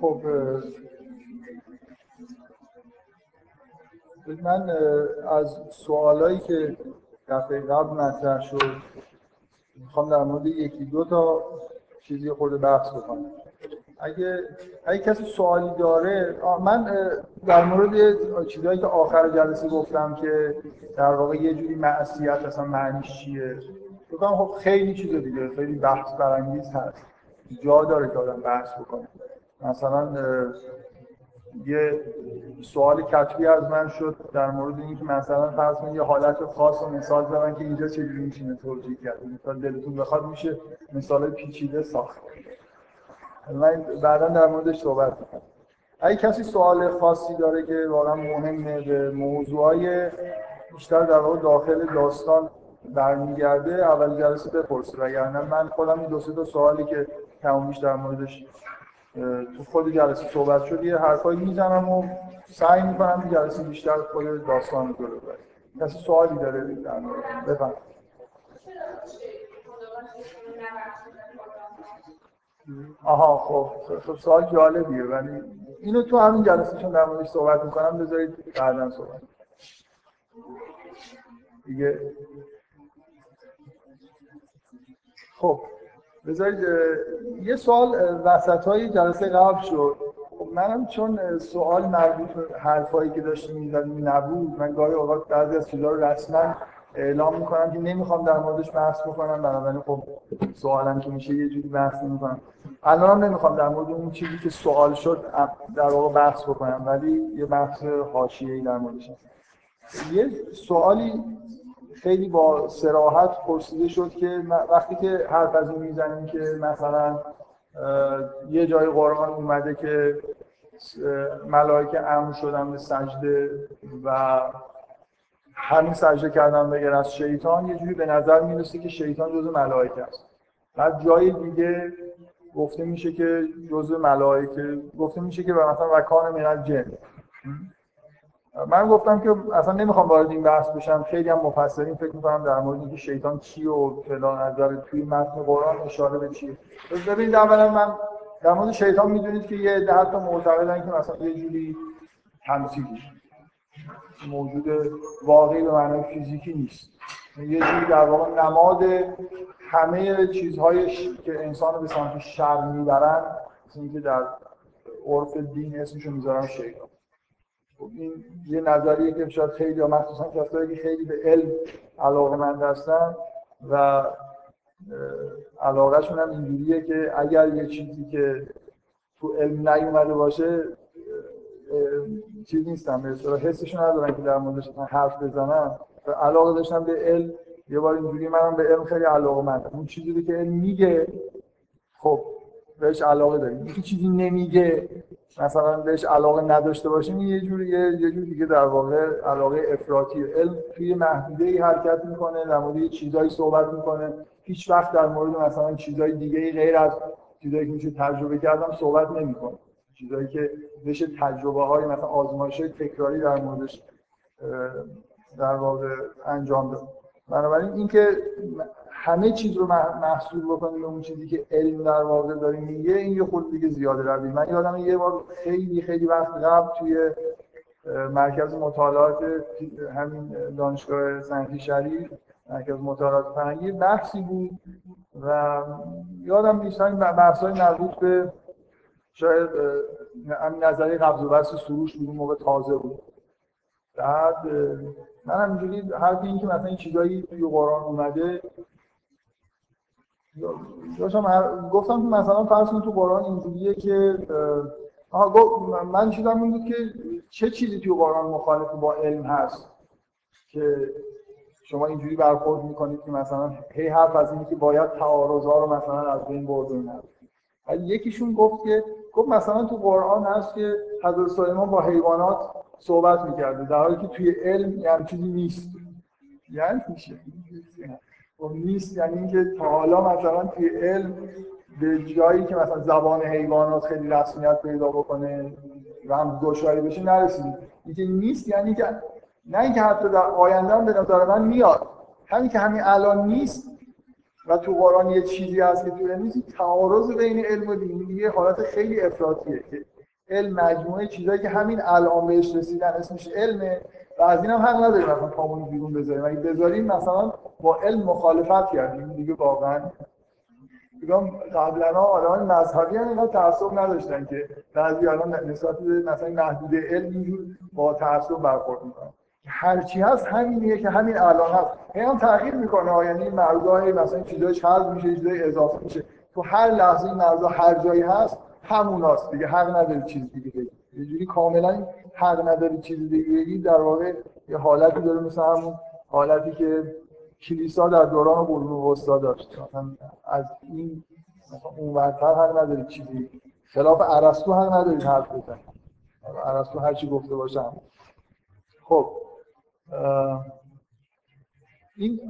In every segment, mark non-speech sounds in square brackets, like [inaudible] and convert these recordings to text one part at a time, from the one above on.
خب من از سوالایی که دفعه قبل مطرح شد می‌خوام در مورد یکی دو تا چیزی خورده بحث بکنم. اگه اگه کسی سوالی داره من در مورد چیزهایی که آخر جلسه گفتم که در واقع یه جوری معصیت اصلا معنیش چیه؟ بکنم خب خیلی چیز دیگه خیلی بحث برانگیز هست. جا داره که آدم بحث بکنه. مثلا یه سوال کتبی از من شد در مورد اینکه مثلا فرض یه حالت خاص و مثال زدن که اینجا چجوری میشه توجیه کرد. مثال دلتون بخواد میشه مثال پیچیده ساخت. من بعدا در موردش صحبت می‌کنم. اگه کسی سوال خاصی داره که واقعا مهمه به موضوعای بیشتر در واقع داخل داستان برمیگرده اول جلسه بپرسه وگرنه من خودم این دو سه تا سوالی که تمومیش در موردش تو خود جلسه صحبت شد یه حرفایی می‌زنم و سعی می‌کنم جلسه بیشتر خود داستان رو جلو ببرم. کسی سوالی داره؟ بفهم آها خب. خب سوال جالبیه ولی اینو تو همین جلسه چون در موردش صحبت می‌کنم بذارید بعدا صحبت دیگه خب. بذارید یه سوال وسط های جلسه قبل شد. منم چون سوال مربوط به حرفایی که داشتیم می‌زدیم نبود من گاهی اوقات بعضی از چیزا رو رسما اعلام می‌کنم که نمی‌خوام در موردش بحث بکنم. بنابراین خب سوالم که میشه یه جوری بحث می‌کنم. الان نمی‌خوام در مورد اون چیزی که سوال شد در واقع بحث بکنم ولی یه بحث حاشیه‌ای در موردش یه سوالی خیلی با سراحت پرسیده شد که وقتی که حرف از این می‌زنیم که مثلا یه جای قرآن اومده که ملائکه امر شدن به سجده و همین سجده کردن بگر از شیطان یه جوری به نظر می‌رسه که شیطان جزء ملائکه است. بعد جای دیگه گفته میشه که جزء ملائکه گفته میشه که مثلا وکان من جن من گفتم که اصلا نمی‌خوام وارد این بحث بشم. خیلی هم مفسرین فکر می‌کنم در مورد اینکه شیطان کی و فلان نظر توی متن قرآن اشاره به چیه. ببینید اولا من در مورد شیطان می‌دونید که یه ده تا معتقدن که مثلا یه جوری تمثیلی موجود واقعی به معنای فیزیکی نیست. یه جوری در واقع نماد همه چیزهای که انسان به سمت شر می‌برن اینکه در عرف دین اسمشو می‌ذارن شیطان. این یه نظریه که شاید خیلی مخصوصا کسایی که خیلی به علم علاقه مند هستن و علاقهشون هم اینجوریه که اگر یه چیزی که تو علم نیومده باشه چیز نیستن به حسشون ندارن که در موردش حرف بزنن. و علاقه داشتن به علم یه بار اینجوری منم به علم خیلی علاقه مندم اون چیزی که علم میگه خب بهش علاقه داریم. اینکه چیزی نمیگه مثلا بهش علاقه نداشته باشیم یه جوری یه جور دیگه در واقع علاقه افراطی علم توی محدوده ای حرکت می‌کنه در مورد چیزایی صحبت می‌کنه. هیچ وقت در مورد مثلا چیزای دیگه غیر از چیزایی که میشه تجربه کردم صحبت نمی‌کنه. چیزایی که بشه تجربه های مثلا آزمایش تکراری در موردش در واقع انجام داد. بنابراین اینکه همه چیز رو محصول بکنیم اون چیزی که علم در واقع داره میگه این یه خود دیگه زیاده روی. من یادم یه بار خیلی خیلی وقت قبل توی مرکز مطالعات همین دانشگاه سنتی شریف مرکز مطالعات فرهنگی بحثی بود و یادم نیست این بحث‌های مربوط به شاید نظریه قبض و بست سروش بود موقع تازه بود. بعد من همینجوری حرف این که مثلا این چیزایی توی قرآن اومده داشتم گفتم مثلا فرض تو قرآن اینجوریه که آها من چیزم این بود که چه چیزی توی قرآن مخالف با علم هست که شما اینجوری برخورد می‌کنید که مثلا هی حرف از اینی که باید تعارضا رو مثلا از بین برد ولی یکیشون گفت که گفت مثلا تو قرآن هست که حضرت سلیمان با حیوانات صحبت می‌کرده در حالی که توی علم یه چیزی نیست. یعنی میشه خب نیست یعنی اینکه تا حالا مثلا توی علم به جایی که مثلا زبان حیوانات خیلی رسمیت پیدا بکنه رمز گشایی بشه نرسیدیم. اینکه نیست یعنی که نه اینکه حتی در آینده هم به نظر من میاد. همین که همین الان نیست و تو قرآن یه چیزی هست که تو علم تعارض بین علم و دین یه حالت خیلی افراطیه که علم مجموعه چیزایی که همین الان بهش رسیدن اسمش علمه. و از اینم حق نداریم مثلا پامون بیرون بذاریم. اگه بذاریم مثلا با علم مخالفت کردیم دیگه واقعا. بگم قبلا آدمان مذهبی هم اینا تعصب نداشتن که بعضی الان نسبت به مثلا محدود علم اینجور با تعصب برخورد می‌کنن. هرچی هست همینیه که همین الان هست. هم تغییر می‌کنه یعنی مرزهای مثلا چیزایش حذف میشه چیزای اضافه میشه. تو هر لحظه این مرزها هر جایی هست هموناست دیگه. حق نداری چیز دیگه بگی یه جوری کاملا حق نداری چیز دیگه بگی در واقع یه حالتی داره مثل همون حالتی که کلیسا در دوران قرون وسطا داشت. از این مثلا اون ورتر حق نداری چیزی. خلاف ارسطو حق نداری حرف بزنی. ارسطو هر چی گفته باشم خب این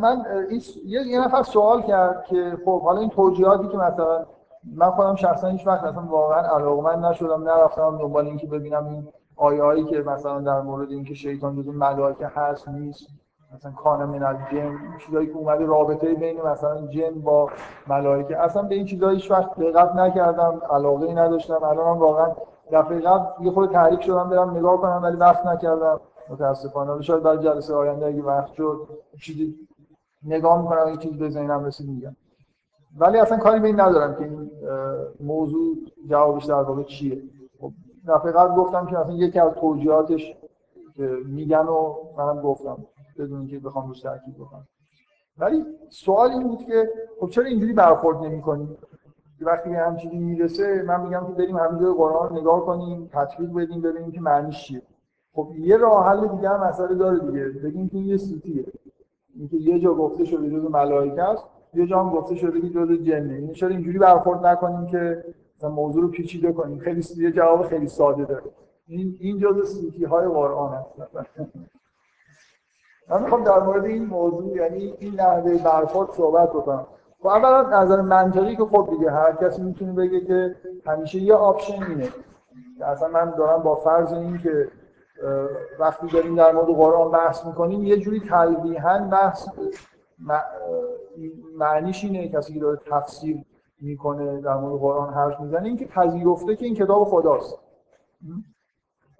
من این یه نفر سوال کرد که خب حالا این توجیهاتی که مثلا من خودم شخصا هیچ وقت اصلا واقعا علاقمند نشدم نرفتم دنبال اینکه ببینم این آیه هایی که مثلا در مورد اینکه شیطان جزو ملائکه هست نیست. مثلا کان من الجن چیزایی که اومده رابطه بین مثلا جن با ملائکه. اصلا به این چیزا هیچ وقت دقت نکردم علاقه ای نداشتم. الان واقعا دفعه قبل یه خورده تحریک شدم برم نگاه کنم ولی وقت نکردم. متاسفانه. شاید بعد جلسه آینده اگه وقت شد چیزی نگاه می‌کنم این چیز به رسید میگم. ولی اصلا کاری به این ندارم که این موضوع جوابش در واقع چیه. دفعه قبل گفتم که اصلا یکی از توجیهاتش میگن و منم گفتم بدون اینکه بخوام روش تاکید بکنم. ولی سوال این بود که خب چرا اینجوری برخورد نمی‌کنیم؟ وقتی به هم چیزی می‌رسه من میگم که بریم همینجا قرآن نگاه کنیم تطبیق بدیم ببینیم که معنیش چیه. خب یه راه حل دیگه هم مسئله داره دیگه. بگیم که یه سوتیه. اینکه یه جا گفته شده جزء ملائکه است یه جا هم گفته شده که جزء جنه. این چرا اینجوری برخورد نکنیم که مثلا موضوع رو پیچیده کنیم. خیلی یه جواب خیلی ساده داره. این این جزء سوتی های قرآن هست. [laughs] من می‌خوام در مورد این موضوع یعنی این نحوه برخورد صحبت بکنم. خب اولا نظر منطقی که خب دیگه هر کسی می‌تونه بگه که همیشه یه آپشن اینه. اصلا من دارم با فرض این که وقتی داریم در مورد قرآن بحث می‌کنیم یه جوری تلویحا بحث معنیش اینه کسی که داره تفسیر می‌کنه در مورد قرآن حرف می‌زنه. اینکه پذیرفته که این کتاب خداست.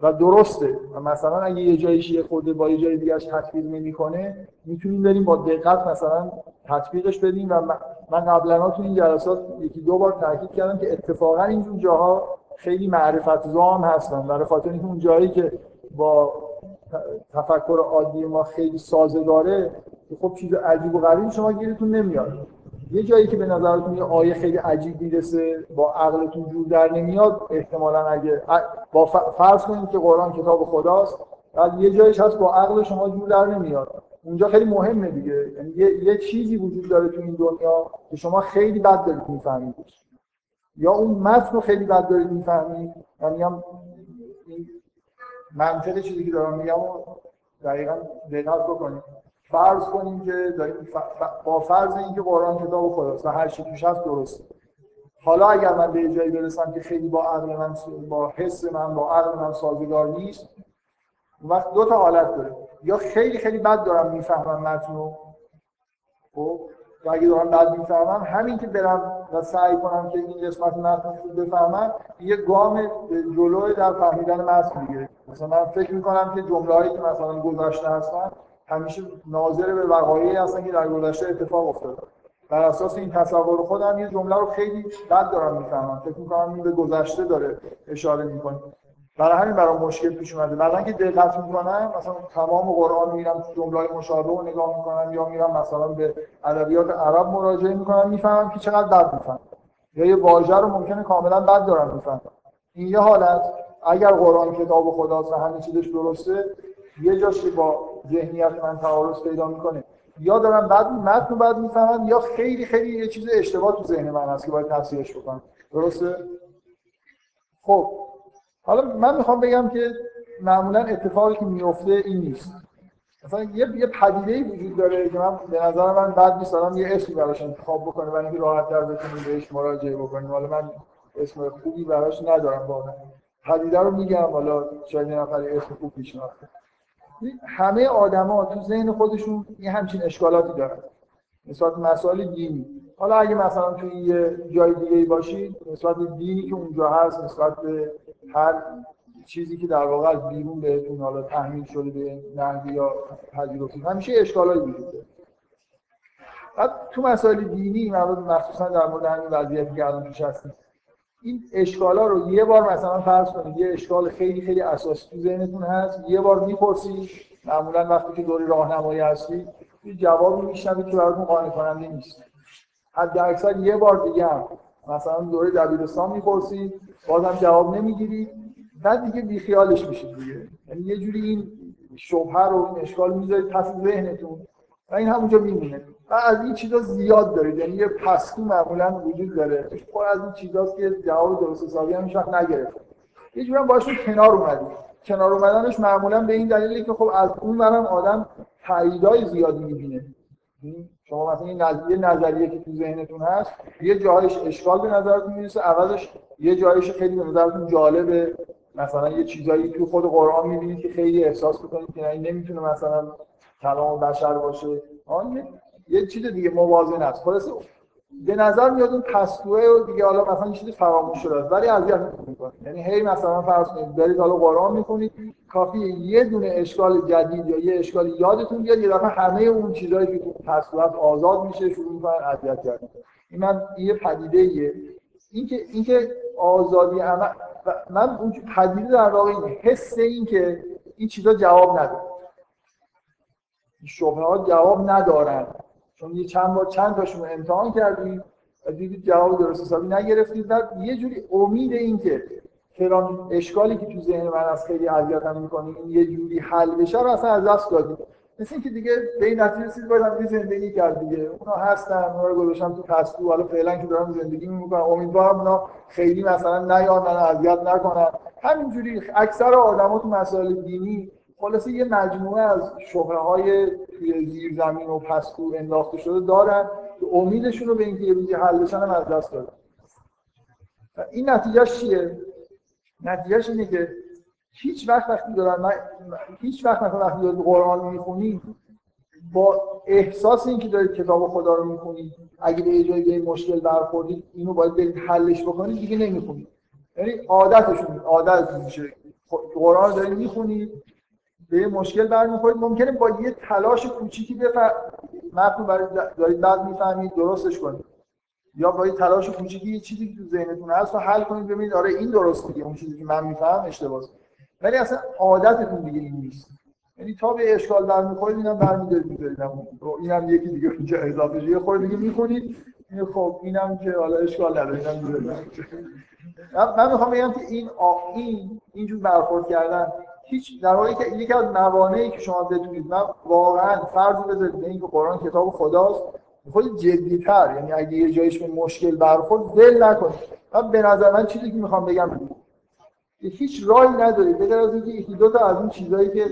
و درسته. و مثلا اگه یه جایش یه خورده با یه جای دیگهش تطبیق نمی‌کنه می‌تونیم بریم با دقت مثلا تطبیقش بدیم. و من قبلا تو این جلسات یکی دو بار تاکید کردم که اتفاقا اینجور جاها خیلی معرفت زام هستن. برای خاطر اینکه اون جایی که با تفکر عادی ما خیلی سازگاره خب چیز عجیب و غریب شما گیرتون نمیاد. یه جایی که به نظرتون یه آیه خیلی عجیب می‌رسه با عقلتون جور در نمیاد احتمالا اگه با فرض کنید که قرآن کتاب خداست بعد یه جایش هست با عقل شما جور در نمیاد. اونجا خیلی مهمه دیگه. یعنی یه،, یه چیزی وجود داره تو این دنیا که شما خیلی بد دارید می‌فهمید. یا اون متن رو خیلی بد دارید می‌فهمید. یعنی هم این منطق چیزی که دارم میگم دقیقا دقت بکنید. فرض کنیم که با فرض اینکه قرآن کتاب خداست و هر چی توش هست درسته. حالا اگر من به جایی برسم که خیلی با عقل من با حس من با عقل من سازگار نیست وقت دو تا حالت داره. یا خیلی خیلی بد دارم می‌فهمم متن رو خب؟ و اگه دارم بد می‌فهمم همین که برم و سعی کنم که این قسمت متن رو بفهمم یه گام جلو در فهمیدن متن می‌گیره. مثلا من فکر می‌کنم که جمله‌هایی که مثلا گذاشته هستن همیشه ناظر به وقایعی هستن که در گذشته اتفاق افتاده. بر اساس این تصور خودم یه جمله رو خیلی بد دارم می‌فهمم. فکر می‌کنم این به گذشته داره اشاره می‌کنه. برای همین برام مشکل پیش اومده. بعدا که دقت می‌کنم مثلا تمام قرآن میرم جمله مشابه رو نگاه می‌کنم یا میرم مثلا به ادبیات عرب مراجعه می‌کنم می‌فهمم که چقدر بد می‌فهمم. یا یه واژه رو ممکنه کاملا بد دارم می‌فهمم. این یه حالت. اگر قرآن کتاب خداست و همه چیزش درسته یه جاش با ذهنیت من تعارض پیدا می‌کنه. یا دارم بعد متن رو بعد می‌فهمم یا خیلی خیلی یه چیز اشتباه تو ذهن من هست که باید تفسیرش بکنم. درسته؟ خب. حالا من می‌خوام بگم که معمولا اتفاقی که میفته این نیست. مثلا یه یه پدیده وجود داره که من به نظر من بعد نیست. یه اسمی براش انتخاب بکنه برای اینکه راحت تر بتونیم بهش مراجعه بکنیم. حالا من اسم خوبی براش ندارم واقعا. پدیده رو میگم حالا شاید یه نفر اسم خوب پیشنهاد همه آدما تو ذهن خودشون یه همچین اشکالاتی دارن. به مسائل دینی. حالا اگه مثلا توی یه جای دیگه باشید نسبت دینی که اونجا هست نسبت به هر چیزی که در واقع از بیرون بهتون حالا تحمیل شده به نحوی یا پذیرفتید. همیشه اشکالایی وجود داره. بعد تو مسائل دینی مخصوصا در مورد همین وضعیتی که الان توش هستیم این اشکالا رو یه بار مثلا فرض کنید یه اشکال خیلی خیلی اساسی تو ذهنتون هست یه بار می‌پرسید معمولا وقتی که دوری راهنمایی هستی یه جوابی میشنوید که براتون قانع کننده نیست. حد اکثر یه بار دیگه هم مثلا دوره دبیرستان می‌پرسید بازم جواب نمی‌گیرید بعد دیگه بیخیالش میشید دیگه. یعنی یه جوری این شبهه رو این اشکال می‌ذارید پس ذهنتون و این همونجا میمونه. و از این چیزا زیاد دارید یعنی یه پسکو معمولا وجود داره. پر از این چیزاست که جواب درست حسابی هم هیچ نگرفت یه جوری باشون کنار اومدید کنار اومدنش معمولا به این دلیلی که خب از اون برم آدم تاییدای زیادی می‌بینه. شما مثلا این نظریه نظریه که تو ذهنتون هست یه جایش اشکال به نظرتون می‌رسه عوضش یه جایش خیلی به نظرتون جالبه. مثلا یه چیزایی تو خود قرآن می‌بینید که خیلی احساس می‌کنید که نمی‌تونه مثلا کلام بشر باشه. آن یه چیز دیگه موازن است. خلاص به نظر میاد اون پستوه و دیگه حالا مثلا چیزی فراموش شده است. ولی اذیت می‌کنه. یعنی هی مثلا فرض کنید برید حالا قرآن می‌خونید کافی یه دونه اشکال جدید یا یه اشکال یادتون بیاد یه دفعه همه اون چیزایی که تو پستوه آزاد میشه شروع می‌کنن اذیت کردن. این من یه پدیده ایه. اینکه اینکه آزادی عمل من اون پدیده در واقع این حس این که این چیزا جواب نداره. شبهه ها جواب ندارن. چون یه چند بار چند تاشون امتحان کردید و دیدید جواب درست حسابی نگرفتید بعد یه جوری امید این که فلان اشکالی که تو ذهن من از خیلی اذیتم می‌کنه این یه جوری حل بشه رو اصلا از دست دادید مثل اینکه دیگه به این نتیجه رسید زندگی کرد دیگه. اونا هستن اونا رو گذاشتم تو پستو. حالا فعلا که دارم زندگی می‌کنم امیدوارم اونا خیلی مثلا نیان من اذیت نکنن. همینجوری اکثر آدما تو مسائل دینی خلاصه یه مجموعه از شبهه های توی زیر زمین و پستو انداخته شده دارن که امیدشون رو به اینکه یه روزی حل بشن هم از دست دادن. این نتیجهش چیه؟ نتیجهش اینه که هیچ وقت وقتی دارن هیچ وقت مثلا وقتی دارید قرآن می‌خونید با احساس اینکه دارید کتاب خدا رو می‌خونید اگه به جایی به مشکل برخوردید اینو باید برید حلش بکنید دیگه نمی‌خونید. یعنی عادتشون عادت میشه. قرآن رو دارید می‌خونید به مشکل برمیخورید. ممکنه با یه تلاش کوچیکی بفر متن برای دارید بعد می‌فهمید درستش کنید. یا با یه تلاش کوچیکی یه چیزی که تو ذهنتون هست رو حل کنید ببینید آره این درست دیگه اون چیزی که من می‌فهمم اشتباهه ولی اصلا عادتتون دیگه این نیست. یعنی تا به اشکال برمیخورید اینم برمیدارید می‌ذارید. اینم یکی دیگه اینجا اضافه یه خورده دیگه می‌خونید. خب اینم که حالا اشکال نداره اینم من می‌خوام بگم که این این اینجور برخورد کردن هیچ در که یکی از موانعی که شما بتونید من واقعا فرض بذارید اینکه قرآن کتاب خداست خود جدیتر. یعنی اگه یه جایش به مشکل برخورد ول نکنید. من به نظر من چیزی که می‌خوام بگم هیچ راهی ندارید بگر از اینکه یکی دو تا از این چیزهایی که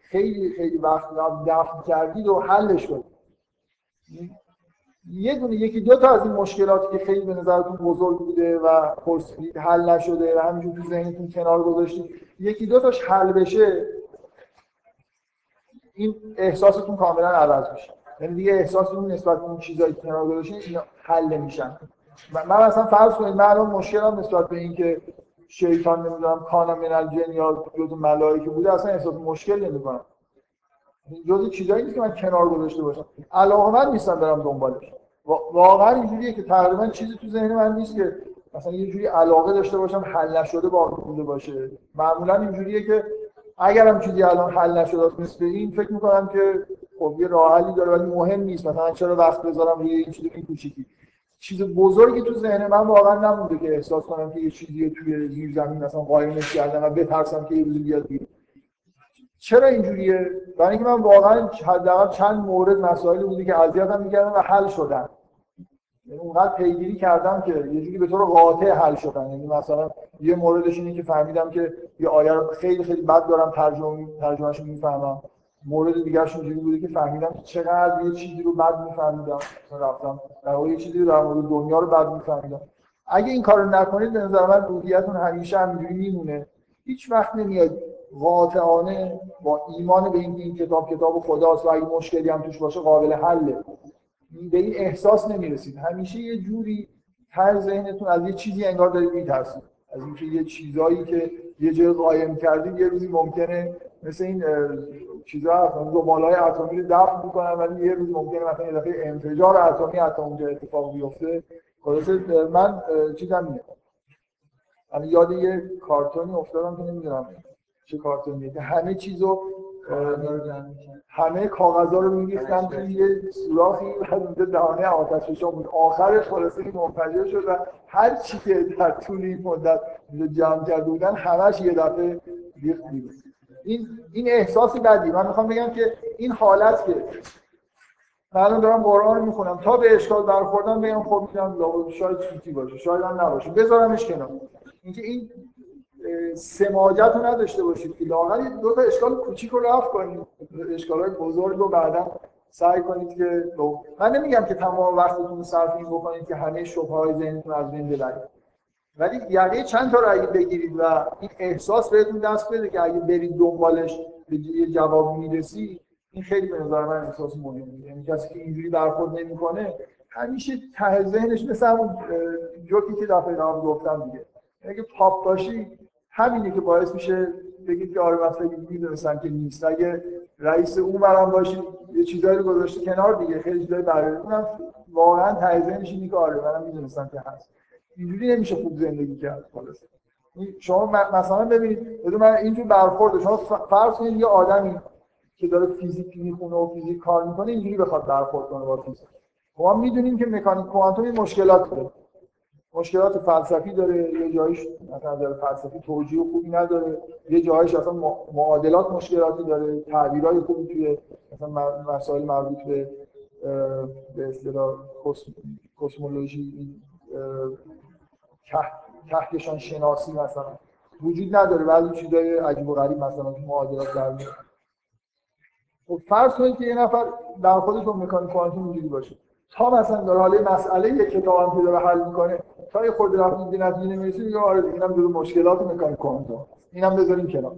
خیلی خیلی وقت دفن کردید و حلش کنید. یه دونه یکی دو تا از این مشکلاتی که خیلی به نظرتون بزرگ بوده و پرسید حل نشده و همینجور تو ذهنتون کنار گذاشتید یکی دو تاش حل بشه این احساستون کاملا عوض میشه. یعنی دیگه احساستون نسبت به اون چیزایی که کنار گذاشتین حل میشن من مثلا فرض کنید من الان مشکلم نسبت به اینکه شیطان نمی‌دونم کانا من الجن یا جزء ملائکه بوده اصلا احساس مشکل نمی‌کنم. جزء چیزایی نیست که من کنار گذاشته باشم. علاقمند نیستم برم دنبالش. واقعا اینجوریه که تقریبا چیزی تو ذهن من نیست که مثلا یه جوری علاقه داشته باشم حل نشده با بوده باشه. معمولا اینجوریه که اگرم چیزی الان حل نشده مثل این فکر می‌کنم که خب یه راه حلی داره ولی مهم نیست. مثلا چرا وقت بذارم روی این چیز کوچیکی؟ چیز بزرگی تو ذهن من واقعا نمونده که احساس کنم که یه چیزی توی زیر زمین مثلا قایمش کردن و بترسم که یه روزی بیاد چرا اینجوریه؟ برای اینکه من واقعا حداقل چند مورد مسائلی بوده که اذیتم می‌کردن و حل شدن. اونقدر پیگیری کردم که یه جوری به طور قاطع حل شدن. یعنی مثلا یه موردش اینه که فهمیدم که یه آیه رو خیلی خیلی بد دارم ترجمه ترجمهش می‌فهمم. مورد دیگرش اینجوری بوده که فهمیدم که چقدر یه چیزی رو بد میفهمیدم. رفتم در واقع یه چیزی رو در مورد دنیا رو بد میفهمیدم. اگه این کارو نکنید به نظر من روحیتون همیشه همینجوری میمونه. هیچ وقت نمیاد قاطعانه با ایمان به اینکه این کتاب کتاب خداست و اگه مشکلی هم توش باشه قابل حله. به این احساس نمی‌رسید. همیشه یه جوری هر ذهنتون از یه چیزی انگار دارید میترسید. از اینکه یه چیزایی که یه جای قایم کردید یه روزی ممکنه مثل این چیزا هستن زبالای اتمی رو دفع می‌کنن ولی یه روز ممکنه مثلا یه دفعه انفجار اتمی حتی اونجا اتفاق بیفته. خلاصه من چیزم میاد من یاد یه کارتونی افتادم که نمی‌دونم چه کارتونیه. که همه چیزو همه کاغذا رو میریختن توی یه سوراخی و اونجا دهانه بود آخرش خلاصه این منفجر شد و هر چی که در طول این مدت جمع کرده بودن همش یه دفعه ریخت این این احساسی بدی. من می‌خوام بگم که این حالت که من دارم قرآن رو می‌خونم. تا به اشکال برخوردم بگم خب میگم شاید سوتی باشه شاید هم نباشه. بذارمش کنار. اینکه این سماجت رو نداشته باشید که لاغر دو تا اشکال کوچیک رو رفت کنید. اشکال های بزرگ رو بعدا سعی کنید که من نمیگم که تمام وقتتون صرف این بکنید که همه شبه های ذهنتون از بین ببرید. ولی یعنی چند تا رو اگه بگیرید و این احساس بهتون دست بده که اگه برید دنبالش به یه جواب می‌رسی این خیلی به نظر من احساس مهمه یعنی کسی که اینجوری برخورد نمی‌کنه همیشه ته ذهنش مثل همون جوکی که دفعه قبل گفتم دیگه. اگه پاپ باشی همینه که باعث میشه بگید که آره مثلا می‌دونستم که نیست. اگه رئیس اون برام یه چیزایی رو گذاشته کنار دیگه خیلی چیزای برای اونم واقعا تایزه میشه که آره منم می‌دونستم که هست. اینجوری نمیشه خوب زندگی کرد خلاص شما مثلا ببینید بدون من اینجور برخورد شما فرض کنید یه آدمی که داره فیزیک می‌خونه و فیزیک کار می‌کنه اینجوری بخواد برخورد کنه با فیزیک. ما می‌دونیم که مکانیک کوانتوم مشکلات داره. مشکلات فلسفی داره یه جایش در فلسفی توجیه خوبی نداره یه جایش اصلا معادلات مشکلاتی داره تعبیرای خوبی توی مثلا مسائل مربوط به به اصطلاح کسمولوژی کهکشان شناسی مثلا وجود نداره بعضی چیزای عجیب و غریب مثلا معادلات در خب فرض کنید که یه نفر در خودش مکانیک کوانتوم اینجوری باشه. تا مثلا در حال مسئله یک کتاب هم که داره حل می‌کنه تا یه خورده رفت به نتیجه نمی‌رسه میگه آره اینم جزو مشکلات مکانیک کوانتوم اینم بذاریم کنار.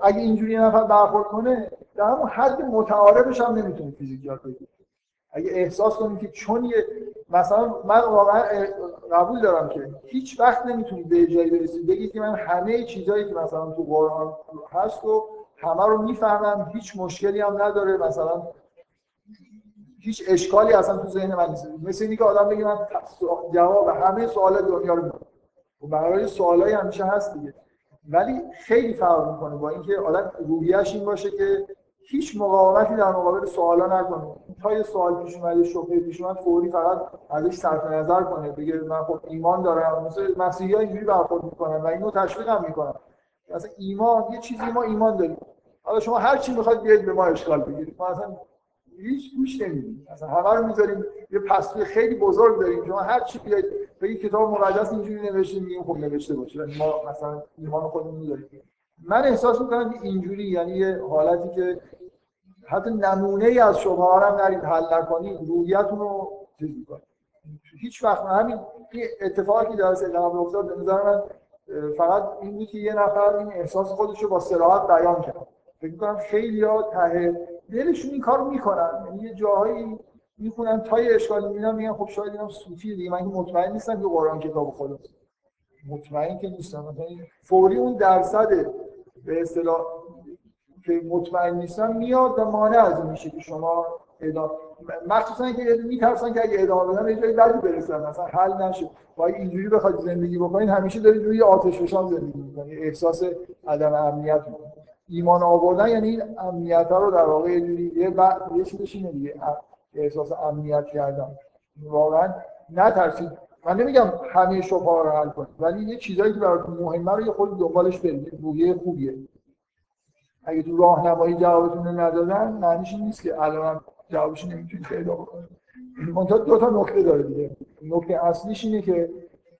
اگه اینجوری نفر برخورد کنه در همون حد متعارفش هم نمی‌تونه فیزیک یاد بگیره اگه احساس کنیم که چون یه مثلا من واقعا قبول دارم که هیچ وقت نمی‌تونید به جایی برسید بگید که من همه چیزایی که مثلا تو قرآن هست و همه رو می‌فهمم هیچ مشکلی هم نداره. مثلا هیچ اشکالی اصلا تو ذهن من نیست. مثل اینکه آدم بگه من جواب همه سوالات دنیا رو می‌دونم. و برای سوالای همیشه هست دیگه. ولی خیلی فرق می‌کنه با اینکه آدم روحیش این باشه که هیچ مقاومتی در مقابل سوالا نکنه. تا یه سوال پیش اومد شبهه پیش اومد فوری فقط ازش صرف نظر کنه. بگه من خب ایمان دارم. مثل مسیحی اینجوری برخورد می‌کنن و اینو تشویق هم می‌کنن. مثلا ایمان یه چیزی ما ایمان داریم. حالا شما هر چی می‌خواید بیاید به ما اشکال بگیرید. ما اصلا هیچ نمیدیم مثلا همه رو می‌ذاریم. یه پسوی خیلی بزرگ داریم. شما هر چی بیاید بگید کتاب مقدس اینجوری نوشته میگیم خب نوشته باشه. ما مثلا ایمان خودمون می‌ذاریم. من احساس می‌کنم اینجوری یعنی یه حالتی که حتی نمونه ای از ها هم نرید حل نکنید روحیتون رو چیز می‌کنید. هیچ وقت همین اتفاقی در ادامه افتاد. به نظر من فقط این که یه نفر این احساس خودش رو با صراحت بیان کرد. فکر کنم خیلی ها ته دلشون این کارو می‌کنن. یعنی یه جاهایی می‌خونن تا یه اشکالی می‌بینن میگن خب شاید اینم صوفی دیگه. من که مطمئن نیستم که قرآن کتاب خدا. مطمئن که نیستم. مثلا فوری اون درصد به اصطلاح که مطمئن نیستم میاد و مانع از این میشه که شما ادامه مخصوصا که میترسن که اگه ادامه بدن یه جایی بدی برسن. مثلا حل نشه. با اینجوری بخواید زندگی بکنید همیشه دارید روی آتش فشان زندگی می‌کنید. احساس عدم امنیت می‌کنید. ایمان آوردن یعنی این امنیت رو در واقع یه جوری یه یه دیگه احساس امنیت کردن. واقعا نترسید. من نمیگم همه شبهه رو حل کنید ولی یه چیزایی که براتون مهمه رو یه خود دنبالش برید. روحیه خوبیه. اگه تو راهنمایی جوابتون ندادن معنیش نیست که الان جوابش نمی‌تونید پیدا بکنید. منتها دو تا نکته داره دیگه. نکته اصلیش اینه که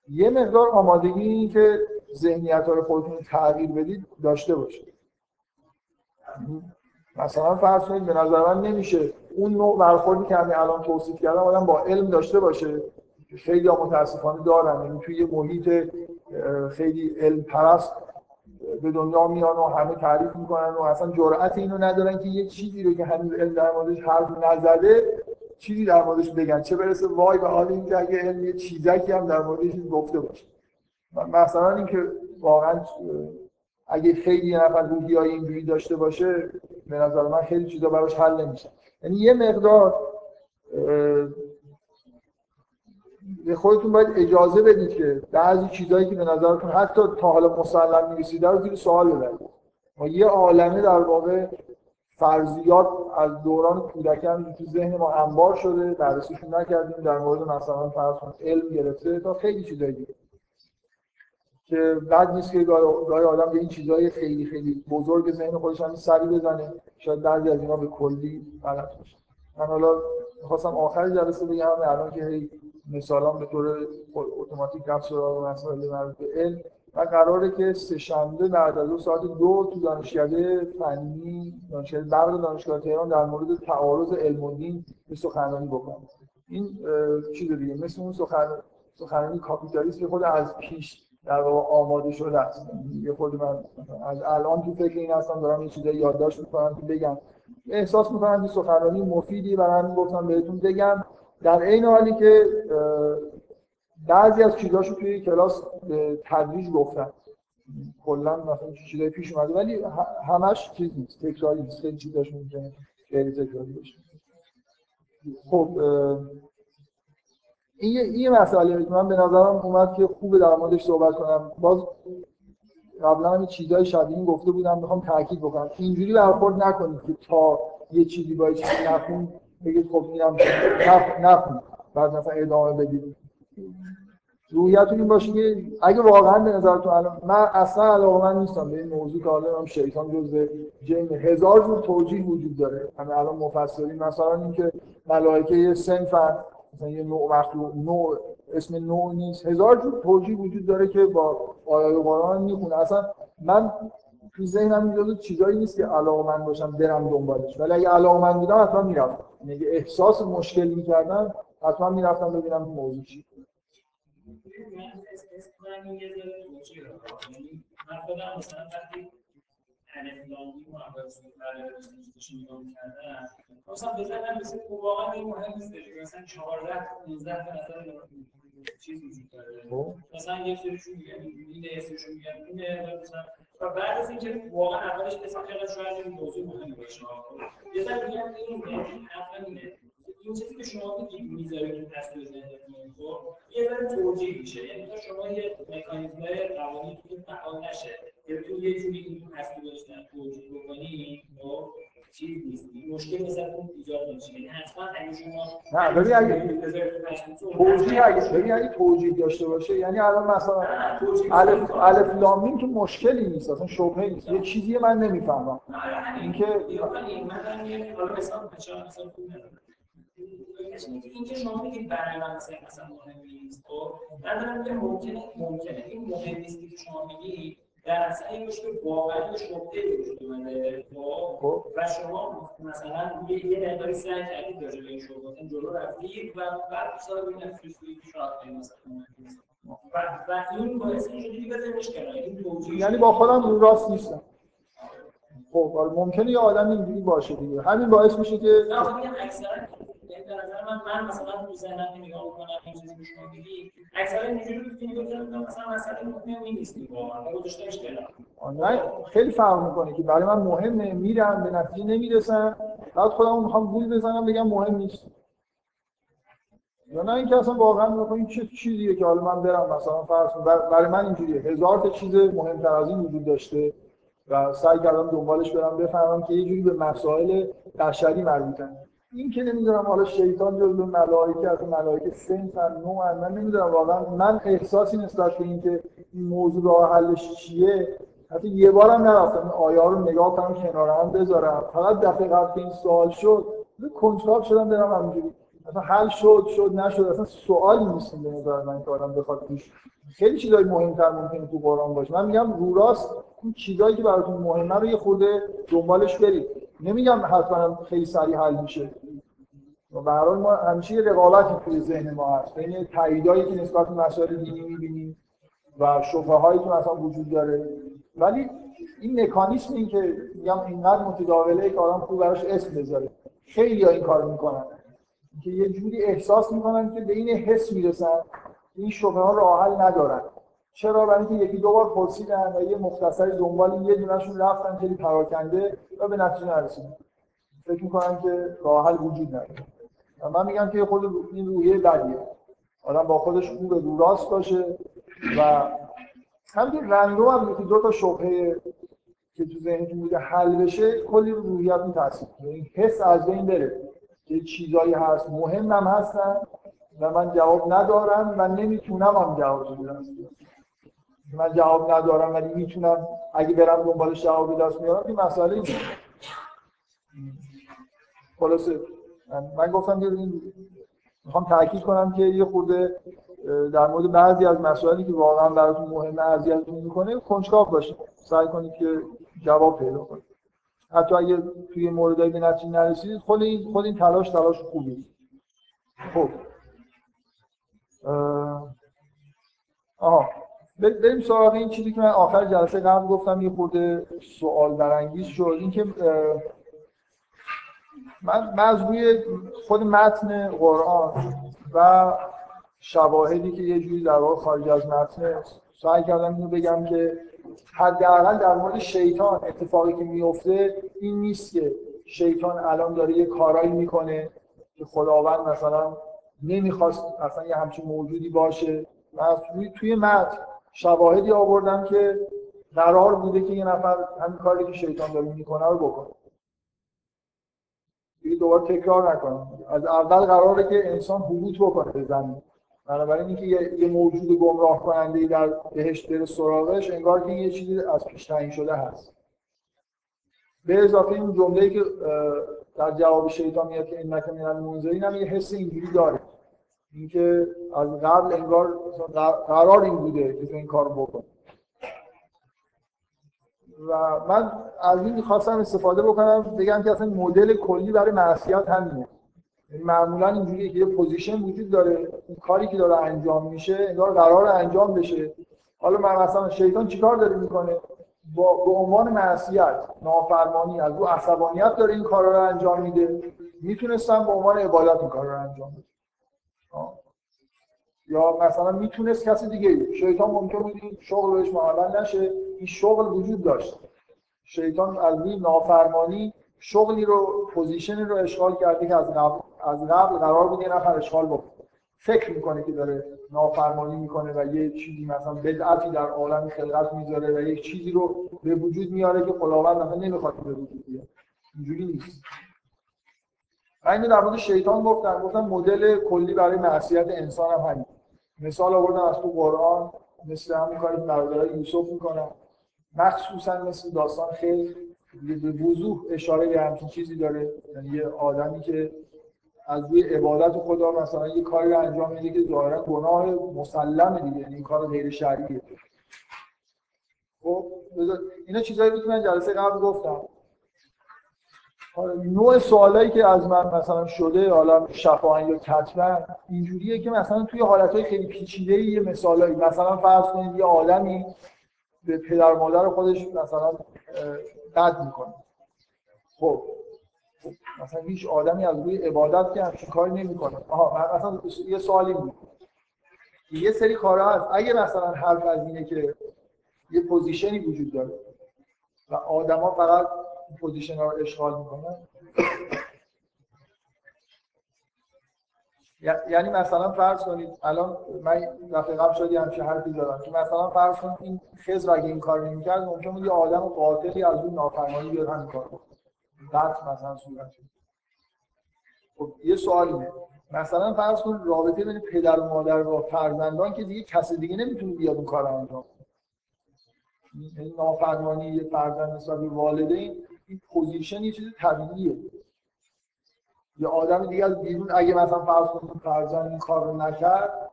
یه مقدار آمادگی که ذهنیت رو خودتون تغییر بدید داشته باشید. مثلا فرض کنید به نظر من نمیشه. اون نوع برخوردی که همین الان توصیف کردم آدم با علم داشته باشه. خیلی ها متاسفانه دارن. یعنی توی یه محیط خیلی علم پرست به دنیا میان و همه تعریف می‌کنن و اصلا جرأت اینو ندارن که یه چیزی رو که هنوز علم در موردش حرف نزده چیزی در موردش بگن. چه برسه وای به حال اینکه اگه علم یه چیزکی هم در موردش گفته باشه. مثلا اینکه واقعا اگه خیلی یه نفر روحی های اینجوری داشته باشه به نظر من خیلی چیزا براش حل نمیشه. یعنی یه مقدار به خودتون باید اجازه بدید که بعضی چیزهایی که به نظرتون حتی تا حالا مسلم می‌رسیده رو زیر سوال ببرید. ما یه عالمه در واقع فرضیات از دوران کودکی تو ذهن ما انبار شده بررسیشون نکردیم در مورد مثلا فرض علم گرفته تا خیلی چیزایی دیگه. که بد نیست که گاهی آدم به این چیزهای خیلی خیلی بزرگ ذهن خودش هم سری بزنه. شاید بعضی از اینا به کلی غلط باشه. من حالا می‌خواستم آخر جلسه بگم الان که مثلا به طور اتوماتیک رفت سراغ مسائل مربوط به علم. و قراره که سه شنبه بعد از ساعت دو تو دانشکده فنی دانشکده برق دانشگاه تهران در مورد تعارض علم و دین به سخنرانی بکنم. این چیز دیگه مثل اون سخنرانی کاپیتالیست که خود از پیش در واقع آماده شده است. یه خود من از الان تو فکر این هستم دارم این چیزا یادداشت می‌کنم که بگم. احساس می‌کنم این سخنرانی مفیدی برای همین گفتم بهتون بگم. در عین حالی که بعضی از چیزاشو توی کلاس به تدریج گفتم. کلا مثلا چیزای پیش اومده ولی همش چیز نیست تکراری نیست. خیلی چیزاش خیلی تکراری باشه. خب این این مسئله من به نظرم اومد که خوبه در موردش صحبت کنم. باز قبلا هم چیزای شبیه گفته بودم می‌خوام تاکید بکنم. اینجوری برخورد نکنید که تا یه چیزی با چیزی نخون بگید خب میرم نخ نخون. بعد مثلا ادامه بدید. روحیتون این باشه که اگه واقعا به نظرتون الان من اصلا علاقه من نیستم به این موضوع که حالا هم شیطان جزء جن هزار جور توجیه وجود داره. همه الان مفسرین مثلا اینکه ملائکه صنفن مثلا یه نوع مخلوق نوع اسم نوع نیست. هزار جور توجیه وجود داره که با آیات قرآن می‌خونه. اصلا من تو ذهنم این چیزایی نیست که علاقه من باشم برم دنبالش. ولی اگه من بودم حتما می‌رفتم. یعنی احساس مشکل می‌کردم حتما می‌رفتم ببینم موضوع چی. من خودم مثلا وقتی الفلامی و برای نگاه می‌کردم مثلا بزنم مثل واقعا مهم نیست مثلا 14 15 تا نفر چیز وجود داره. خب. مثلا یه سریشون میگن اینه یه سریشون میگن اینه. مثلا و بعد از اینکه واقعا اولش مثلا خیلی شاید این موضوع مهم باشه. یه ذره میگن این حرف اینه این چیزی که شما میگید می‌ذارید تو تصویر ذهنتون خب یه ذره توجیه میشه یعنی تا شما یه مکانیزمای روانی فعال نشه که تو یه جوری این تصویر داشتن توجیه بکنی خب چیز نیست مشکل مثلا اون ایجاد نمیشه یعنی حتما اگه شما نه ببین اگه توجیه اگه ببین اگه توجیه داشته باشه یعنی الان مثلا الف الف لام میم که مشکلی نیست اصلا شبهه نیست یه چیزی من نمی‌فهمم اینکه من یه مثلا مثلا اینکه شما میگید برای من مثلا مهم نیست خب؟ من که ممکنه ممکنه. این مهم نیستی که شما میگید. در اصل این که واقعا شبهه وجود اومده خب؟ و شما مثلا یه یه مقداری سعی کردید راجع به این شبهات. جلو رفتید و بعد سال ببینید فیزیکی که شاید مثلا و و این باعث میشه دیگه بزنش کنه این توجیه یعنی با خودم رو راست نیستم. خب ممکنه یه آدم اینجوری باشه دیگه. همین باعث میشه که نه دیگه اکثرا به نظر من من مثلا تو ذهنم نگاه می‌کنم این چیزی که شما میگی اکثرا اینجوری بود که کردم مثلا مسئله مهم نیست واقعا گذاشتمش کنار خیلی فرق می‌کنه که برای من مهمه میرم به نتیجه نمی‌رسم بعد خودم می‌خوام گول بزنم بگم مهم نیست. یا نه اینکه اصلا واقعا می‌خوام این چه چیزیه که حالا من برم مثلا فرض برای من اینجوریه. هزار تا چیز مهمتر از این وجود داشته و سعی کردم دنبالش برم بفهمم که یه جوری به مسائل بشری مربوطن. این که نمی‌دونم حالا شیطان جزو ملائکه از ملائکه سنفن نوعن من نمی‌دونم واقعا. من احساسی نسبت به اینکه این موضوع راه حلش چیه حتی یه بارم نرفتم آیا رو نگاه کنم کنار هم بذارم. فقط دفعه قبل که این سوال شد کنجکاو شدم برم همینجوری. اصلا حل شد شد نشد اصلا سوالی نیست به نظر من که آدم بخواد پیش خیلی چیزای مهمتر ممکنه تو قرآن باشه. من میگم رو راست اون چیزایی که براتون مهمه رو یه خورده دنبالش برید. نمیگم حتما خیلی سریع حل میشه. و هر ما همیشه یه رقابتی توی ذهن ما هست. بین تاییدایی که نسبت به مسائل دینی می‌بینیم و شبهه هایی که مثلا وجود داره. ولی این مکانیسم این که میگم اینقدر متداوله که آدم خوب براش اسم بذاره. خیلی ها این کار می‌کنن. که یه جوری احساس می‌کنن که به این حس می‌رسن این شبه ها راه حل ندارن. چرا برای اینکه یکی دو بار پرسیدن و یه مختصری دنبال یه دونهشون رفتن خیلی پراکنده و به نتیجه نرسیدن. فکر می‌کنن که راه حل وجود نداره. من میگم که خود این روحیه بدیه. آدم با خودش خوب رو راست باشه و همین رندو هم یکی دو تا شبهه که تو ذهنتون بوده حل بشه کلی رو روحیت تاثیر این حس از بین بره. که چیزایی هست مهم هم هستن و من جواب ندارم و نمی‌تونم هم جواب بدم. من جواب ندارم ولی می‌تونم اگه برم دنبالش جواب دست میارم این مسئله نیست خلاصه. من گفتم که می‌خوام تاکید کنم که یه خورده در مورد بعضی از مسائلی که واقعا براتون مهمه اذیتتون می‌کنه کنجکاو باشید. سعی کنید که جواب پیدا کنید. حتی اگه توی موردی به نتیجه نرسیدید خود این خود این تلاش تلاش خوبی. خب. آها. بریم سراغ این چیزی که من آخر جلسه قبل گفتم یه خورده سوال برانگیز شد. اینکه من از روی خود متن قرآن و شواهدی که یه جوری در واقع خارج از متن سعی کردم اینو بگم که حداقل در مورد شیطان اتفاقی که میفته این نیست که شیطان الان داره یه کارایی می‌کنه که خداوند مثلا نمی‌خواست اصلا یه همچین موجودی باشه. و توی متن شواهدی آوردم که قرار بوده که یه نفر همین کاری که شیطان داره می‌کنه رو بکنه. دیگه دوباره تکرار نکنم از اول قراره که انسان حبوط بکنه به زمین. بنابراین اینکه یه،, موجود گمراه کننده در بهشت بره سراغش انگار که یه چیزی از پیش تعیین شده هست. به اضافه این جمله‌ای که در جواب شیطان میاد که انک من المنذرین هم یه حس اینجوری داره. اینکه از قبل انگار قرار این بوده که این کارو بکنه و من از این خواستم استفاده بکنم بگم که اصلا مدل کلی برای معصیت همینه. یعنی معمولا اینجوریه که یه پوزیشن وجود داره این کاری که داره انجام میشه انگار قرار انجام بشه. حالا من مثلا شیطان چیکار داره می‌کنه؟ با به عنوان معصیت نافرمانی از او عصبانیت داره این کارا رو انجام میده. می‌تونستم به عنوان عبادت این کار رو انجام بده یا مثلا می‌تونست کسی دیگه شیطان ممکن بود این شغل بهش معلل نشه. این شغل وجود داشت. شیطان از این نافرمانی شغلی رو پوزیشنی رو اشغال کرده که از قبل از قبل قرار بود یه نفر اشغال بکنه. فکر می‌کنه که داره نافرمانی می‌کنه و یه چیزی مثلا بدعتی در عالم خلقت می‌ذاره و یک چیزی رو به وجود میاره که خداوند مثلا نمی‌خواد به وجود بیاد اینجوری نیست. من در مورد شیطان گفتم گفتم مدل کلی برای معصیت انسان هم همین. مثال آوردم از تو قرآن مثل همین کاری برادرای یوسف می‌کنن. مخصوصا مثل داستان خیلی به وضوح اشاره به همچین چیزی داره. یعنی یه آدمی که از روی عبادت خدا مثلا یه کاری رو انجام میده که ظاهرا گناه مسلمه دیگه یعنی این کار غیر شرعیه خب اینا چیزایی بود که من جلسه قبل گفتم. نوع سوالایی که از من مثلا شده حالا شفاهن یا کتبا اینجوریه که مثلا توی حالتهای خیلی پیچیده یه مثالایی مثلا فرض کنید یه آدمی به پدر مادر خودش مثلا بد می‌کنه. خب مثلا هیچ آدمی از روی عبادت که همچین کاری نمی‌کنه. آها مثلا یه سوالی بود. یه سری کارها هست. اگه مثلا حرف از اینه که یه position ی وجود داره و آدما فقط position رو اشغال می‌کنن یعنی مثلا فرض کنید الان من دفعه قبل شدی همچه حرفی دارم که مثلا فرض کنید این خضر اگه این کار نمی‌کرد ممکن بود یه آدم قاتلی از اون نافرمانی بیاد همین کار بعد مثلا صورت خب یه سوالیه مثلا فرض کنید رابطه بین پدر و مادر و فرزندان که دیگه کسی دیگه نمی‌تونه بیاد اون کار انجام این نافرمانی یه فرزند نسبت به والدین این position یه چیز طبیعیه. یه آدم دیگه از بیرون اگه مثلا فرض کنید فرزند این کار رو نکرد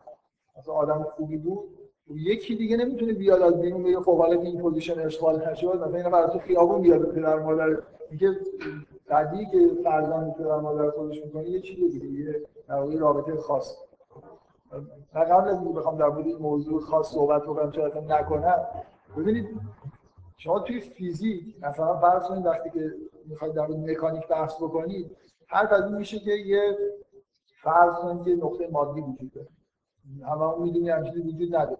مثلا آدم خوبی بود یکی دیگه نمی‌تونه بیاد از بیرون بگه خب حالا این position اشغال نشد مثلا اینا برای تو خیابون بیاد پدر مادر. میگه بعدی که فرزند پدر مادر خودش می‌کنه یه چیزی دیگه یه در رابطه خاص. من قبل از اینکه بخوام در مورد این موضوع خاص صحبت بکنم چرا نکنم. ببینید شما توی فیزیک مثلا فرض کنید وقتی که می‌خواید در مکانیک بحث بکنید حرف از این میشه که یه فرض کنید که نقطه مادی وجود داره. همه می‌دونی هم چیزی وجود نداره.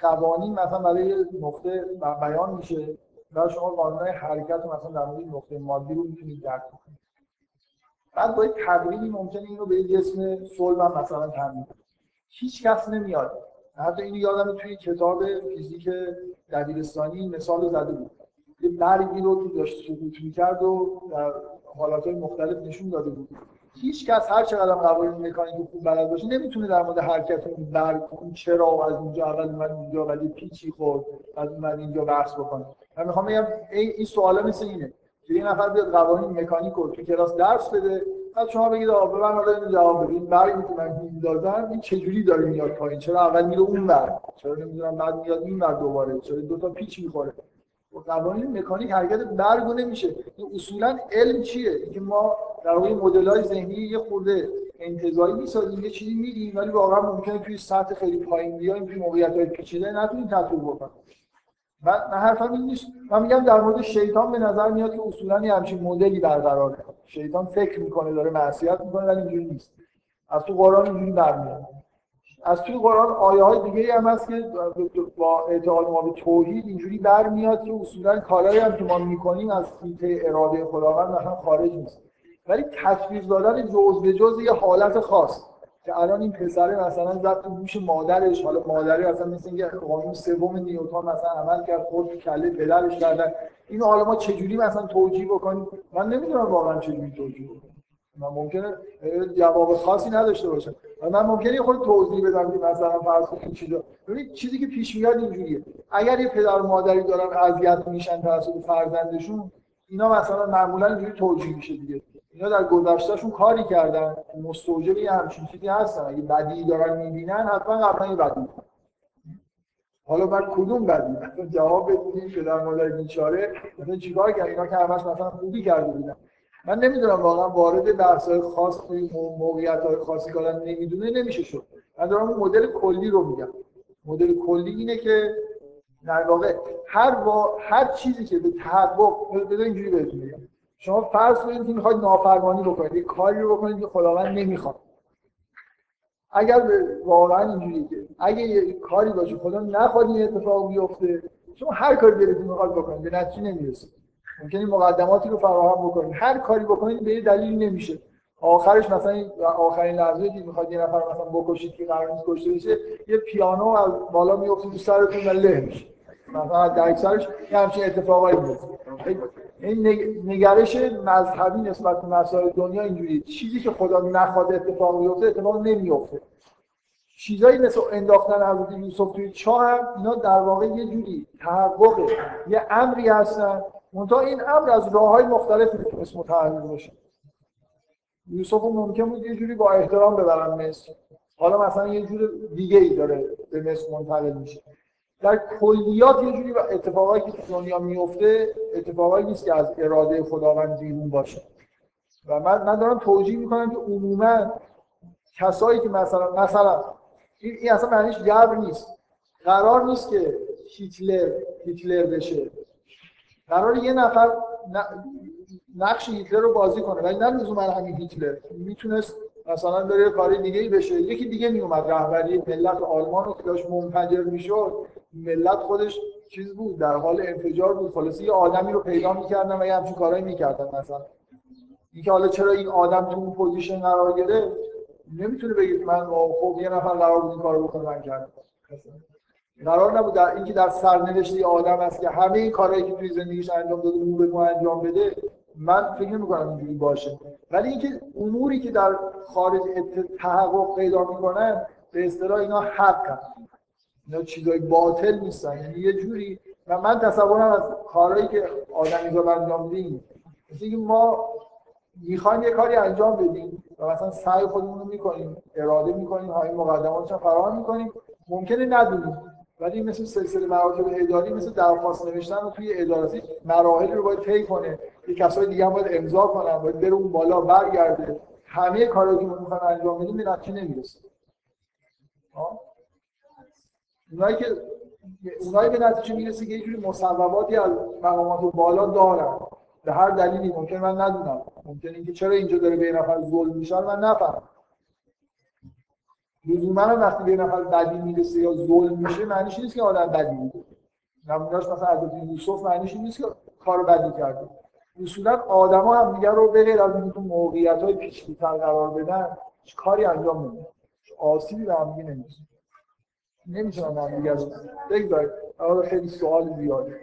قوانین مثلا برای نقطه بیان میشه و شما قانونهای حرکت مثلا در مورد نقطه مادی رو می‌تونید درک کنید بعد با تبریدی ممکنه اینو به جسم صلب مثلا تبدیل هیچ کس نمیاد حتی اینو یادم توی کتاب فیزیک دبیرستانی مثال زده بود. یه برگی رو که داشت سقوط می‌کرد و در حالاتهای مختلف نشون داده بود. هیچ کس هر چقدر قوانین مکانیک خوب بلد باشه نمی‌تونه در مورد حرکت اون برگ چرا از اونجا اول اومد اینجا ولی پیچی خورد از اومد اینجا بحث بکنه. من می‌خوام بگم این سوالا مثل اینه که یه نفر بیاد قوانین مکانیک رو تو کلاس درس بده بعد شما بگید آقا من حالا اینو جواب بدید برگی که من میندازم این چجوری داره میاد پایین؟ چرا اول میره اون ور؟ چرا نمی‌دونم بعد میاد این ور دوباره؟ چرا دو تا پیچ می‌خوره؟ و قوانین مکانیک حرکت برگ نمیشه. اصولا علم چیه؟ که ما در واقع مدل های ذهنی یه خورده انتزاعی می‌سازیم یه چیزی میگیم ولی واقعا ممکنه توی سطح خیلی پایین بیایم توی موقعیت های پیچیده نتونیم تطبیق بکنیم. من من حرفم این نیست. من میگم در مورد شیطان به نظر میاد که اصولا یه همچین مدلی برقراره شیطان فکر می‌کنه داره معصیت می‌کنه ولی اینجوری نیست. از تو قرآن اینجوری برمیاد. از توی قرآن آیه های دیگه هم هست که با اعتقاد ما به توحید اینجوری برمیاد که اصولا کارهایی هم که ما می‌کنیم از حیطه اراده خداوند مثلا خارج نیست. ولی تصویر دادن جز به جز یه حالت خاص. که الان این پسره مثلا زد تو گوش مادرش حالا مادری مثلا مثل اینکه قانون سوم نیوتن مثلا عمل کرد خود کله پدرش کردن اینو حالا ما چجوری مثلا توجیه بکنیم؟ من نمی‌دونم واقعا چجوری توجیه بکنیم. من ممکنه جواب خاصی نداشته باشم. من ممکنه خود توضیح بدم که مثلا فرض کنید چیزا. ببینید چیزی که پیش میاد اینجوریه. اگر یه پدر و مادری دارن اذیت میشن توسط فرزندشون اینا مثلا معمولا اینجوری توجیه میشه دیگه. اینا در گذشتهشون کاری کردن. مستوجب یه همچین چیزی هستن. اگه بدی دارن می‌بینن حتما قبلا یه بدی. حالا بعد کدوم بدی؟ جواب بدونیم که در مادر بیچاره. مثلا چیکار کرد اینا که همش مثلا خوبی کرده بودن. من نمی‌دونم واقعا وارد بحث های خاص موقعیت های خاصی که نمی‌دونه نمیشه شد. من دارم مدل کلی رو میگم. مدل کلی اینه که در واقع هر با هر چیزی که به تحقق بده اینجوری بهتون میگم شما فرض کنید که می‌خواید نافرمانی بکنید یه کاری رو بکنید که خداوند نمی‌خواد. اگر واقعا اینجوری که اگه یه کاری باشه خدا نخواد این اتفاق بیفته شما هر کاری دلتون می‌خواد بکنید به نتیجه نمی‌رسید. ممکنه مقدماتی رو فراهم بکنید. هر کاری بکنید به دلیل نمیشه. آخرش مثلا آخرین لحظه که می‌خواد یه نفر مثلا بکشید که قرار نیست کشته بشه یه پیانو از بالا میفته رو سرتون و له میشه. مثلا در اکثرش یه همچین اتفاقایی میفته این نگرش مذهبی نسبت به مسائل دنیا اینجوری. چیزی که خدا نخواد اتفاق بیفته اتفاق نمیفته. چیزایی مثل انداختن حضرت یوسف توی چاه هم اینا در واقع یه جوری تحقق یه امری هستن. منتها این امر از راه های مختلف می‌تونست متحقق باشه یوسف ممکن بود یه جوری با احترام ببرن مصر. حالا مثلا یه جور دیگه ای داره به مصر منتقل میشه. در کلیات یه جوری اتفاقایی که تو دنیا میفته اتفاقایی نیست که از اراده خداوند بیرون باشه. و من من دارم توجیه می‌کنم که عموما کسایی که مثلا مثلا این, این اصلا معنیش جبر نیست. قرار نیست که هیتلر هیتلر بشه. قرار یه نفر نقش هیتلر رو بازی کنه. ولی نه لزوما همین هیتلر. می‌تونست مثلا بره کاری دیگه ای بشه. یکی دیگه میومد رهبری ملت آلمان رو که داشت منفجر می‌شد. ملت خودش چیز بود در حال انفجار بود. خلاص یه آدمی رو پیدا می‌کردن و یه همچین کارهایی می‌کردن مثلا. اینکه حالا چرا این آدم تو اون position قرار گرفت نمی‌تونه بگید من خب یه نفر قرار بود این کارو بکنه من کردم قرار نبود در اینکه در سرنوشت آدم است که همه این کارهایی که توی زندگیش انجام داده اون به انجام بده من فکر نمی‌کنم اینجوری باشه. ولی اینکه اموری که در خارج تحقق پیدا می‌کنن به اصطلاح اینا حق اینا چیزای باطل نیستن. یعنی یه جوری و من تصورم از کارهایی که آدمیزاد انجام میدیم مثل ما می‌خوایم یه کاری انجام بدیم و مثلا سعی خودمون رو می‌کنیم اراده می‌کنیم های مقدماتش رو فراهم می‌کنیم ممکنه ندونیم. ولی مثل سلسله مراتب اداری مثل درخواست نوشتن رو توی ادارسی مراحل رو باید طی کنه. یه کسای دیگه باید امضا کنن باید بره اون بالا برگرده. همه کارهایی که ما می‌خوایم انجام بدیم به نتیجه نمی‌رسه. اونایی که اونایی به نتیجه می‌رسه که یه جوری مصوباتی از مقامات بالا دارن. به هر دلیلی ممکن من ندونم. ممکن اینکه چرا اینجا داره به نفر ظلم میشه من نفهمم. لزوما وقتی به نفر بدی می‌رسه یا ظلم میشه معنیش نیست که آدم بدی بوده نمونهش مثلا از یوسف معنیش نیست که کار بدی کرده. اصولا آدما هم دیگه رو به غیر از اینکه موقعیت های پیچیده‌تر قرار بدن کاری انجام نمیدن آسیبی به هم دیگه نمی‌رسه. نمی‌تونم هم دیگه. بگذارید. خیلی سوال زیاده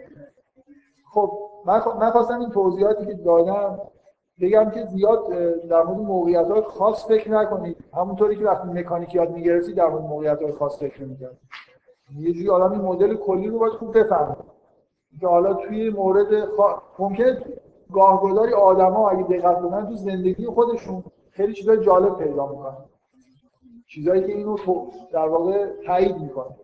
خب من من خواستم این توضیحاتی که دادم بگم که زیاد در مورد موقعیت خاص فکر نکنید. همونطوری که وقتی مکانیک یاد می‌گرفتی در مورد موقعیت خاص فکر می‌کرد یه جوری آدم این مدل کلی رو باید خوب بفهمه. که حالا توی مورد خا... ممکنه گاهگداری آدما اگه دقت کنن تو زندگی خودشون خیلی چیزای جالب پیدا می‌کنن. چیزایی که اینو تو در واقع تایید می‌کنه.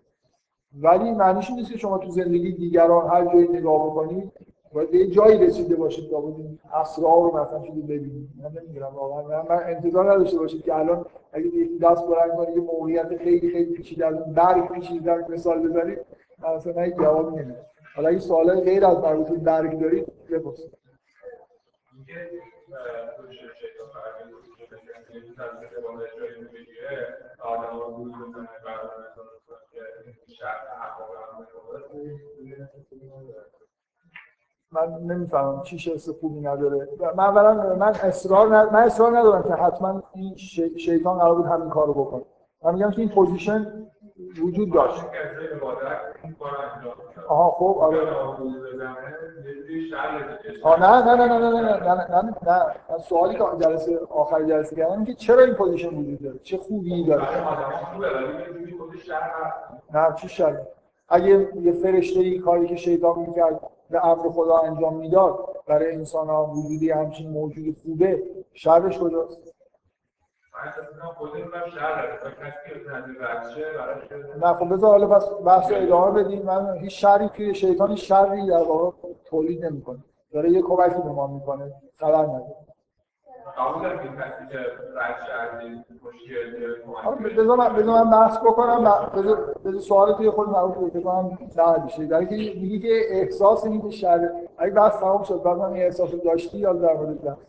ولی معنیش نیست که شما تو زندگی دیگران هر جایی نگاه بکنید باید به جایی رسیده باشید تا این اسرار رو مثلا چیزی ببینید. من نمیگم واقعا. من انتظار نداشته باشید که الان اگه یکی دست بلند کنه یه موقعیت خیلی خیلی پیچیده از برگ پیچیده مثال بزنید مثلا یک جواب نمیدم. حالا این سوالای غیر از مربوط برگ دارید بپرسید. من نمی‌فهمم چی شخص خوبی نداره. من اولا من اصرار ند... من اصرار ندارم که حتما این شیطان قرار بود همین کارو بکنه. من میگم که این position وجود داشت. آها خب آره. آه نه نه نه نه نه نه نه نه نه سوالی که جلسه آخر جلسه کردم که چرا این position وجود داره؟ چه خوبی داره؟ نه چی شر اگه یه فرشته ای کاری که شیطان می‌کرد به امر خدا انجام می‌داد برای انسان ها وجودی همچین موجود خوبه شرش کجاست؟ نه خب بذار حالا پس بحث ادامه بدیم. من هیچ شری توی شیطان شری در واقع تولید نمی‌کنه. داره یه کمکی به ما می‌کنه. خبر نداره. بذار من بذار من بحث بکنم. بذار سوال توی خود مربوط به کنم نه بشه در که میگی که احساس این که شر اگه بحث تمام شد بعد من این احساس داشتی یا در مورد بحث.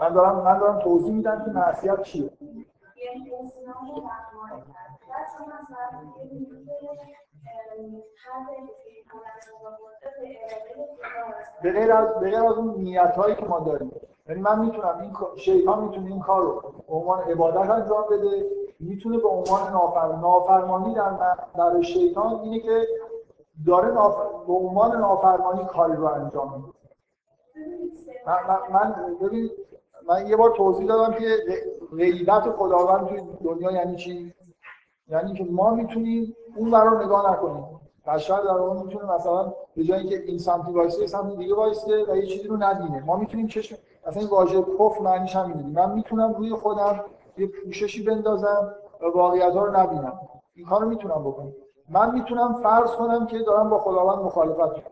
من دارم من دارم توضیح میدم که معصیت چیه. به غیر از به غیر از اون نیت هایی که ما داریم. یعنی من می‌تونم این شیطان می‌تونه این کار رو عنوان عبادت انجام بده می‌تونه به عنوان نافرمانی نافرمانی در در شیطان اینه که داره نافر... به عنوان نافرمانی کاری رو انجام میده. من, من ببین من یه بار توضیح دادم که غیبت خداوند توی دنیا یعنی چی؟ یعنی که ما می‌تونیم اون رو نگاه نکنیم. بشر در واقع می‌تونه مثلا به جای اینکه این سمتی وایسته سمت دیگه وایسته و یه چیزی رو ندینه ما می‌تونیم چشم این واژه کفر معنیش همینه. من می‌تونم روی خودم یه پوششی بندازم و واقعیت ها رو نبینم. این کارو می‌تونم بکنم. من می‌تونم فرض کنم که دارم با خداوند مخالفت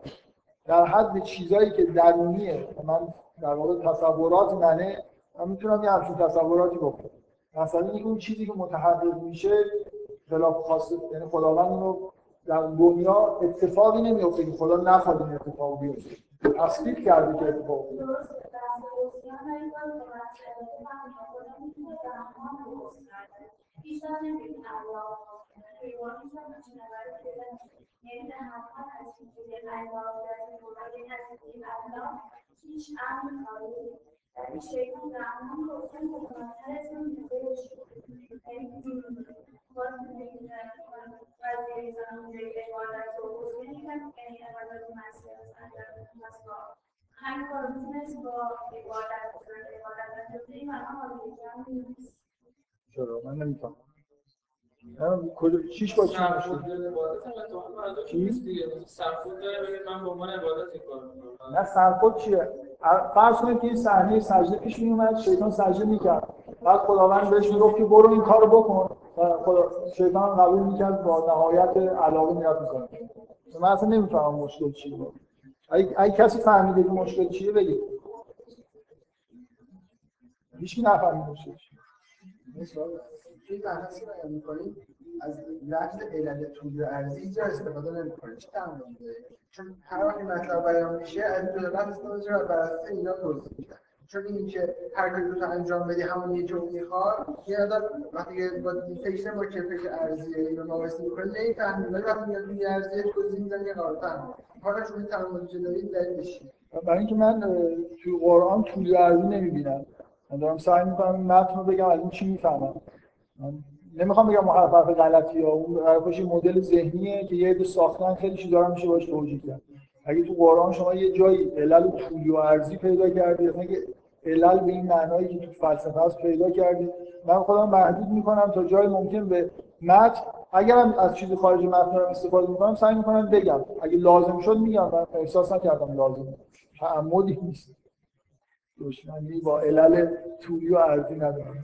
در حد چیزایی که درونیه من در واقع تصورات منه من می‌تونم یه همچین تصوراتی بکنم. مثلا اون چیزی که متحقق میشه خلاف خاص یعنی خداوند اینو در دنیا اتفاقی نمیفته که خدا نخواد این اتفاق بیفته. تصدیق کرده که اتفاق بیفته. مسئولیان هایگاه به مسئولیت و می‌کنه می‌تونه به همه هم درست کرده بیشتر نمیدین الله پیوانیش هم می‌تونه برای پیدا یعنی به همه از اینجوری الله در این مورد از اینجوری الله هیچ امن کاری در این شکل به همه حسین به منظر از اون نظر شد وزیر زنان جایی عبادت و حسین کنید یعنی عبادت مسیح از انجام مسیح همین کار می‌تونست با عبادت عبادت انجام بدهیم الان نیست چرا من نمی‌فهمم کجا چیش با چی چی؟ سرخود داره من به عنوان عبادت کار نه سرخود چیه؟ فرض کنید که این صحنه سجده پیش می اومد شیطان سجده می‌کرد. بعد خداوند بهش می‌گفت که برو این کارو بکن. خدا شیطان قبول می‌کرد با نهایت علاقه میاد می‌کنه من اصلا نمی‌فهمم مشکل چیه. اگه, کسی فهمیده که مشکل چیه بگید هیچ نفهمید مشکل چیه توی بحثی بیان می‌کنیم از لفظ علل طول ارزی اینجا استفاده نمی‌کنه چه چون هر وقتی مطلب بیان میشه از دو لفظ استفاده بر اساس اینا توضیح میدن. چون این که هر کاری رو انجام بدی همون یه جور می‌خواد یه مقدار وقتی با فکر با که فکر ارزیه اینو مقایسه می‌کنه نمی‌فهمیم. ولی وقتی میاد روی ارزیه توضیح میدن یه فهم حالا این تعاملی که دارید دلیلش برای اینکه من توی قرآن طول ارزی نمی‌بینم من دارم سعی می‌کنم این متن رو بگم از این چی می‌فهمم. نمی‌خوام بگم حرف غلطی ها اون حرفش مدل ذهنیه که یه عده ساختن خیلی چیزا رو میشه باش توجیه کرد. اگه تو قرآن شما یه جایی علل طولی و ارزی پیدا کردی مثلا که علل به این معنایی که تو فلسفه هست پیدا کردی من خودم محدود می‌کنم تا جای ممکن به متن اگرم از چیزی خارج متن استفاده می‌کنم سعی می‌کنم بگم. اگه لازم شد میگم من احساس نکردم لازم. تعمدی نیست. دشمنی با علل طولی و عرضی ندارم.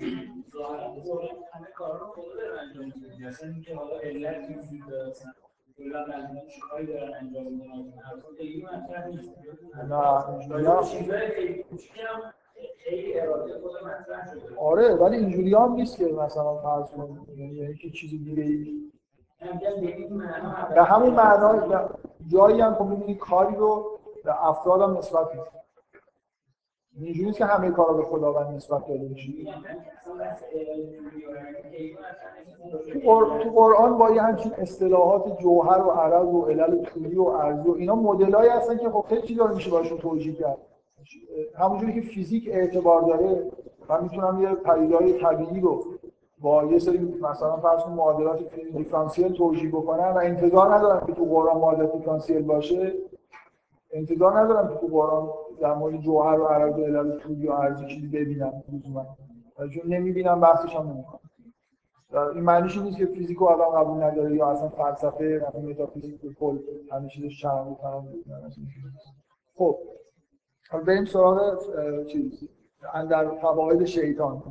آره ولی اینجوری هم نیست که مثلا فرض کنید یعنی که چیزی دیگه ای. به همون معنا جایی هم که می‌بینی کاری رو به افراد هم نسبت میده اینجوری که همه کارا به خداوند نسبت داده بشه تو قرآن با یه همچین اصطلاحات جوهر و عرض و علل طولی و ارزی و اینا مدلایی هستن که خب خیلی چیزا میشه باشون توجیه کرد. همونجوری که فیزیک اعتبار داره من می‌تونم یه پدیده‌های طبیعی رو با یه سری مثلا فرض کن معادلات دیفرانسیل توجیه بکنم و انتظار ندارم که تو قرآن معادلات دیفرانسیل باشه. انتظار ندارم که تو قرآن در مورد جوهر و عرض و علل طولی و عرضی چیزی ببینم لزوما چون نمی‌بینم بحثش هم نمی‌کنم. این معنیش نیست که فیزیک و آدم قبول نداره یا اصلا فلسفه مثلا متافیزیک به کل همه چیزش چند خب حالا بریم سراغ چیز. در فواید شیطان.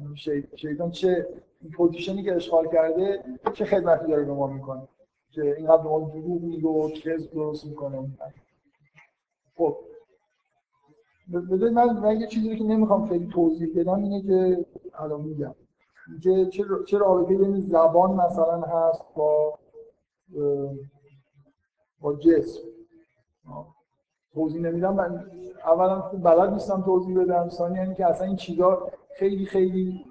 شیطان چه پوزیشنی که اشغال کرده چه خدمتی داره به ما می‌کنه؟ که اینقدر به ما دروغ میگه و درست می‌کنه. خب. بذارید من, من یه چیزی که نمی‌خوام خیلی توضیح بدم اینه که الان میگم. که چه چه رابطه بین زبان مثلا هست با با جسم؟ توضیح نمیدم. من اولا بلد نیستم توضیح بدم. ثانیا اینکه اصلا این چیزا خیلی خیلی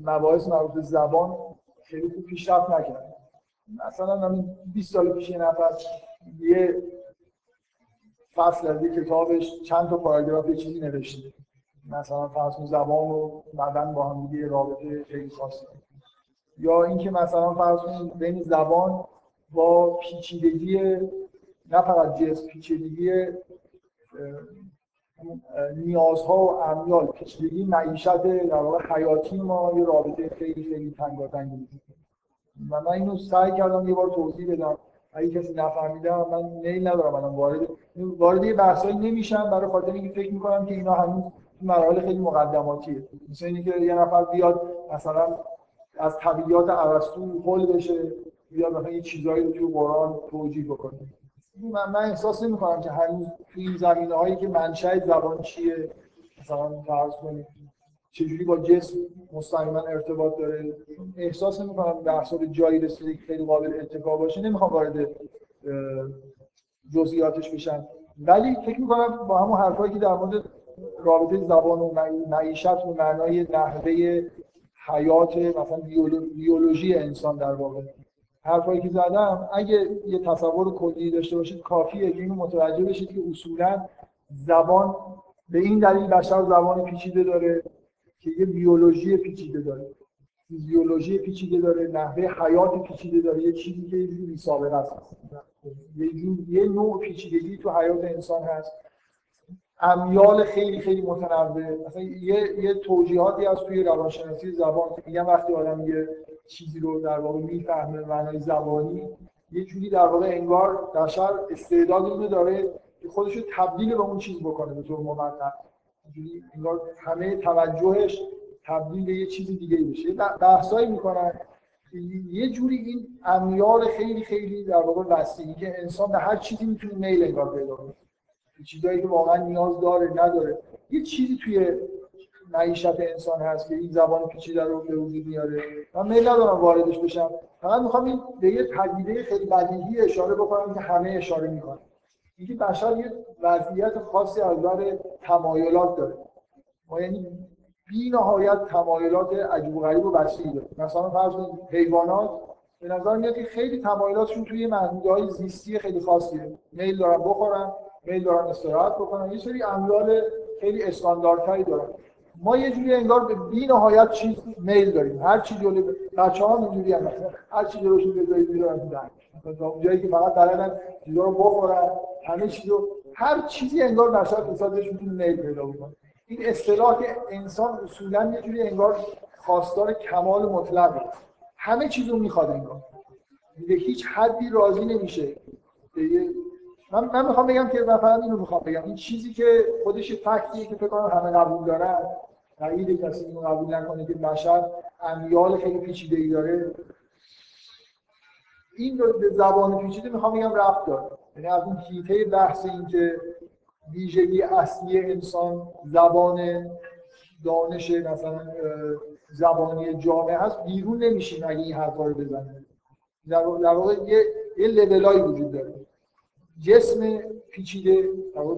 مباحث مربوط به زبان خیلی پیشرفت نکرد مثلا همین 20 سال پیش یه نفر یه فصل از کتابش چند تا پاراگراف یه چیزی نوشته. مثلا فرض زبان و بدن با هم دیگه رابطه خیلی خاصی یا اینکه مثلا فرض بین زبان با پیچیدگی نه فقط جنس پیچیدگی نیازها و امیال پیچیدگی معیشت در واقع حیاتی ما یه رابطه خیلی خیلی تنگاتنگی و من اینو سعی کردم یه بار توضیح بدم. اگه کسی نفهمیده من نیل ندارم الان وارد وارد یه بحثایی نمیشم برای خاطر اینکه فکر می‌کنم که اینا هنوز مراحل خیلی مقدماتیه. مثل اینکه یه نفر بیاد مثلا از طبیعیات ارسطو حل بشه بیاد مثلا یه چیزایی رو توی قرآن توجیه بکنه. من, من احساس نمی کنم که هنوز توی این زمینه هایی که منشأ زبان چیه مثلا فرض کنید. چجوری با جسم مستقیما ارتباط داره؟ احساس نمی کنم بحثا به جایی رسیده که خیلی قابل اتکا باشه نمی‌خوام وارد جزئیاتش بشم. ولی فکر می‌کنم با همون حرفایی که در مورد رابطه زبان و معیشت و معنای نحوه حیات مثلا بیولوژی انسان در واقع. حرفایی که زدم اگه یه تصور کلی داشته باشید کافیه که اینو متوجه بشید که اصولا زبان به این دلیل بشر زبان پیچیده داره. که یه بیولوژی پیچیده داره. فیزیولوژی پیچیده داره نحوه حیات پیچیده داره. یه چیزی که یه جوری سابقه است. یه, جور، یه نوع پیچیدگی تو حیات انسان هست. امیال خیلی خیلی متنوع. مثلا یه یه توجیهاتی از توی روانشناسی زبان که میگن وقتی آدم یه چیزی رو در واقع می‌فهمه معنای زبانی یه جوری در واقع انگار بشر استعداد رو داره که خودش رو تبدیل به اون چیز بکنه به طور موقت انگار همه توجهش تبدیل به یه چیز دیگه بشه بحثایی می‌کنن. یه جوری این امیال خیلی خیلی در واقع وسیعی که انسان به هر چیزی می‌تونه میل انگار پیدا کنه. چیزایی که واقعا نیاز داره نداره. یه چیزی توی معیشت انسان هست که این زبان پیچیده رو به وجود میاره. من میل ندارم واردش بشم. فقط می‌خوام این به یه پدیده خیلی بدیهی اشاره بکنم که همه اشاره می‌کنن. اینکه بشر یه وضعیت خاصی از نظر تمایلات داره. ما یعنی بی نهایت تمایلات عجیب و غریب و داره. مثلا فرض کنید حیوانات به نظر میاد که خیلی تمایلاتشون توی محدودهای زیستی خیلی خاصیه. میل دارن بخورن میل دارن استراحت بکنن. یه سری امیال خیلی استانداردتری دارن. ما یه جوری انگار به بی نهایت چیز میل داریم. هر چی جلوی بچه‌ها اینجوری هم مثلا هر چی جلوشون بذارید می‌ذارن تو مثلا جایی که فقط بلدن چیزا رو بخورن همه چیزو هر چیزی انگار بشر اقتصادش می‌تونه میل پیدا بکنه. این اصطلاح که انسان اصولا یه جوری انگار خواستار کمال مطلقه. همه چیزو می‌خواد انگار. به هیچ حدی راضی نمیشه. من من می‌خوام بگم که فقط اینو می‌خوام بگم. این چیزی که خودش فکتیه که فکر کنم همه قبول دارن تایید کسی اینو قبول نکنه که بشر امیال خیلی پیچیده ای داره. این رو به زبان پیچیده می‌خوام بگم رفت داره. یعنی از اون کیته بحث این که ویژگی اصلی انسان زبان دانش مثلا زبانی جامعه هست بیرون نمیشیم اگه این حرفا رو بزنیم. در واقع یه یه لولایی وجود داره. جسم پیچیده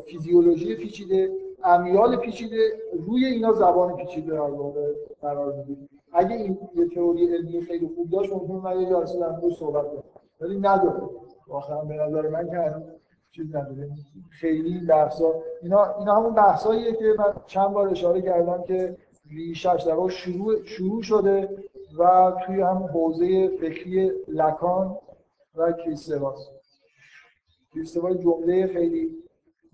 فیزیولوژی پیچیده امیال پیچیده روی اینا زبان پیچیده در واقع قرار میده اگه این یه تئوری علمی خیلی خوب داشت ممکن من یه جلسه در موردش صحبت کنم. ولی نداره واقعا به نظر من که چیز نداره خیلی بحثا اینا اینا همون بحثاییه که من چند بار اشاره کردم که ریشش در شروع شروع شده و توی هم حوزه فکری لکان و کریستواس کریستواس جمله خیلی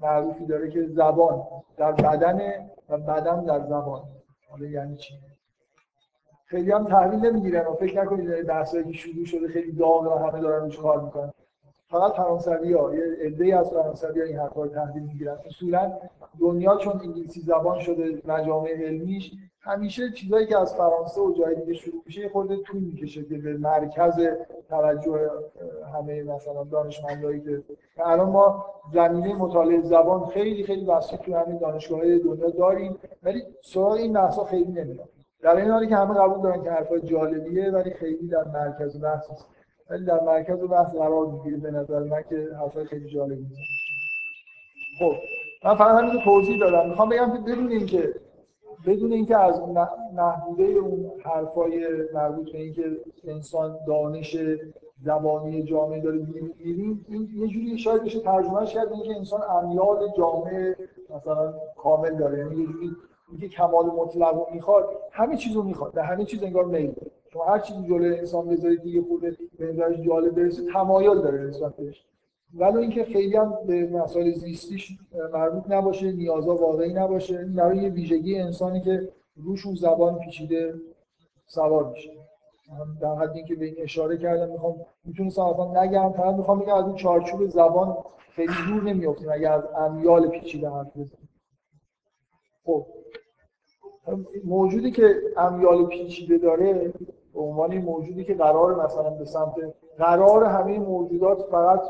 معروفی داره که زبان در بدن و بدن در زبان. حالا یعنی چی؟ خیلی هم تحویل نمی‌گیرن و فکر نکنید بحثایی که شروع شده خیلی داغ و همه دارن روش کار می‌کنن. فقط فرانسوی ها یه عده از فرانسوی ها این حرفا رو تحویل می‌گیرن. اصولا دنیا چون انگلیسی زبان شده مجامع علمیش همیشه چیزایی که از فرانسه و جای دیگه شروع میشه خورده طول می‌کشه که به مرکز توجه همه مثلا دانشمندایی که الان ما زمینه مطالعه زبان خیلی خیلی وسیع تو همین دانشگاه دنیا داریم ولی سراغ این بحثا خیلی نمیاد در این حالی که همه قبول دارن که حرفای جالبیه ولی خیلی در مرکز بحث ولی در مرکز بحث قرار می‌گیره به نظر من که حرفای خیلی جالبی خب من فقط همین توضیح دادم. می‌خوام بگم که بدون اینکه بدون اینکه از محدوده اون حرفای مربوط به اینکه انسان دانش زبانی جامعه داره می‌بینیم این یه جوری شاید بشه ترجمهش کرد اینکه انسان امیال جامعه مثلا کامل داره. یعنی یه جوری اینکه کمال مطلق رو می‌خواد همه چیز رو می‌خواد به همه چیز انگار میل شما هر چیزی جلوی انسان بذارید دیگه خود به نظرش جالب برسه تمایل داره نسبت بهش. ولو اینکه خیلی هم به مسائل زیستیش مربوط نباشه نیازا واقعی نباشه این برای یه ویژگی انسانی که روشون زبان پیچیده سوار میشه. در حد اینکه به این اشاره کردم می‌خوام می‌تونستم اصلا نگم فقط می‌خوام بگم از این چارچوب زبان خیلی دور نمیافتیم اگر از امیال پیچیده حرف بزنیم. خب. موجودی که امیال پیچیده داره به عنوان موجودی که قرار مثلا به سمت قرار همه موجودات فقط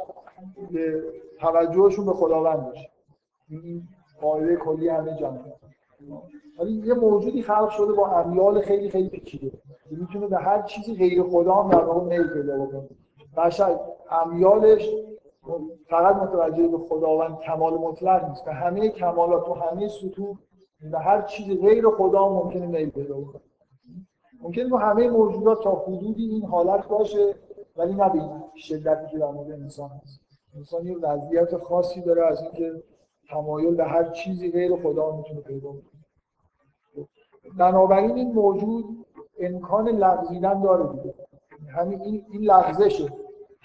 به توجهشون به خداوند باشه. این قاعده کلی همه جمعه ولی یه موجودی خلق شده با امیال خیلی خیلی پیچیده. می‌تونه به هر چیزی غیر خدا هم در واقع میل پیدا بکنه. امیالش فقط متوجه به خداوند کمال مطلق نیست. به همه کمالات و همه سطوح به هر چیزی غیر خدا ممکنه میل پیدا بکنه. ممکنه با همه موجودات تا حدودی این حالت باشه ولی نه به شدتی که در مورد انسان هست. انسان یه وضعیت خاصی داره از اینکه تمایل به هر چیزی غیر خدا می‌تونه پیدا کنه. بنابراین این موجود امکان لغزیدن داره دیگه. همین این این لغزشه.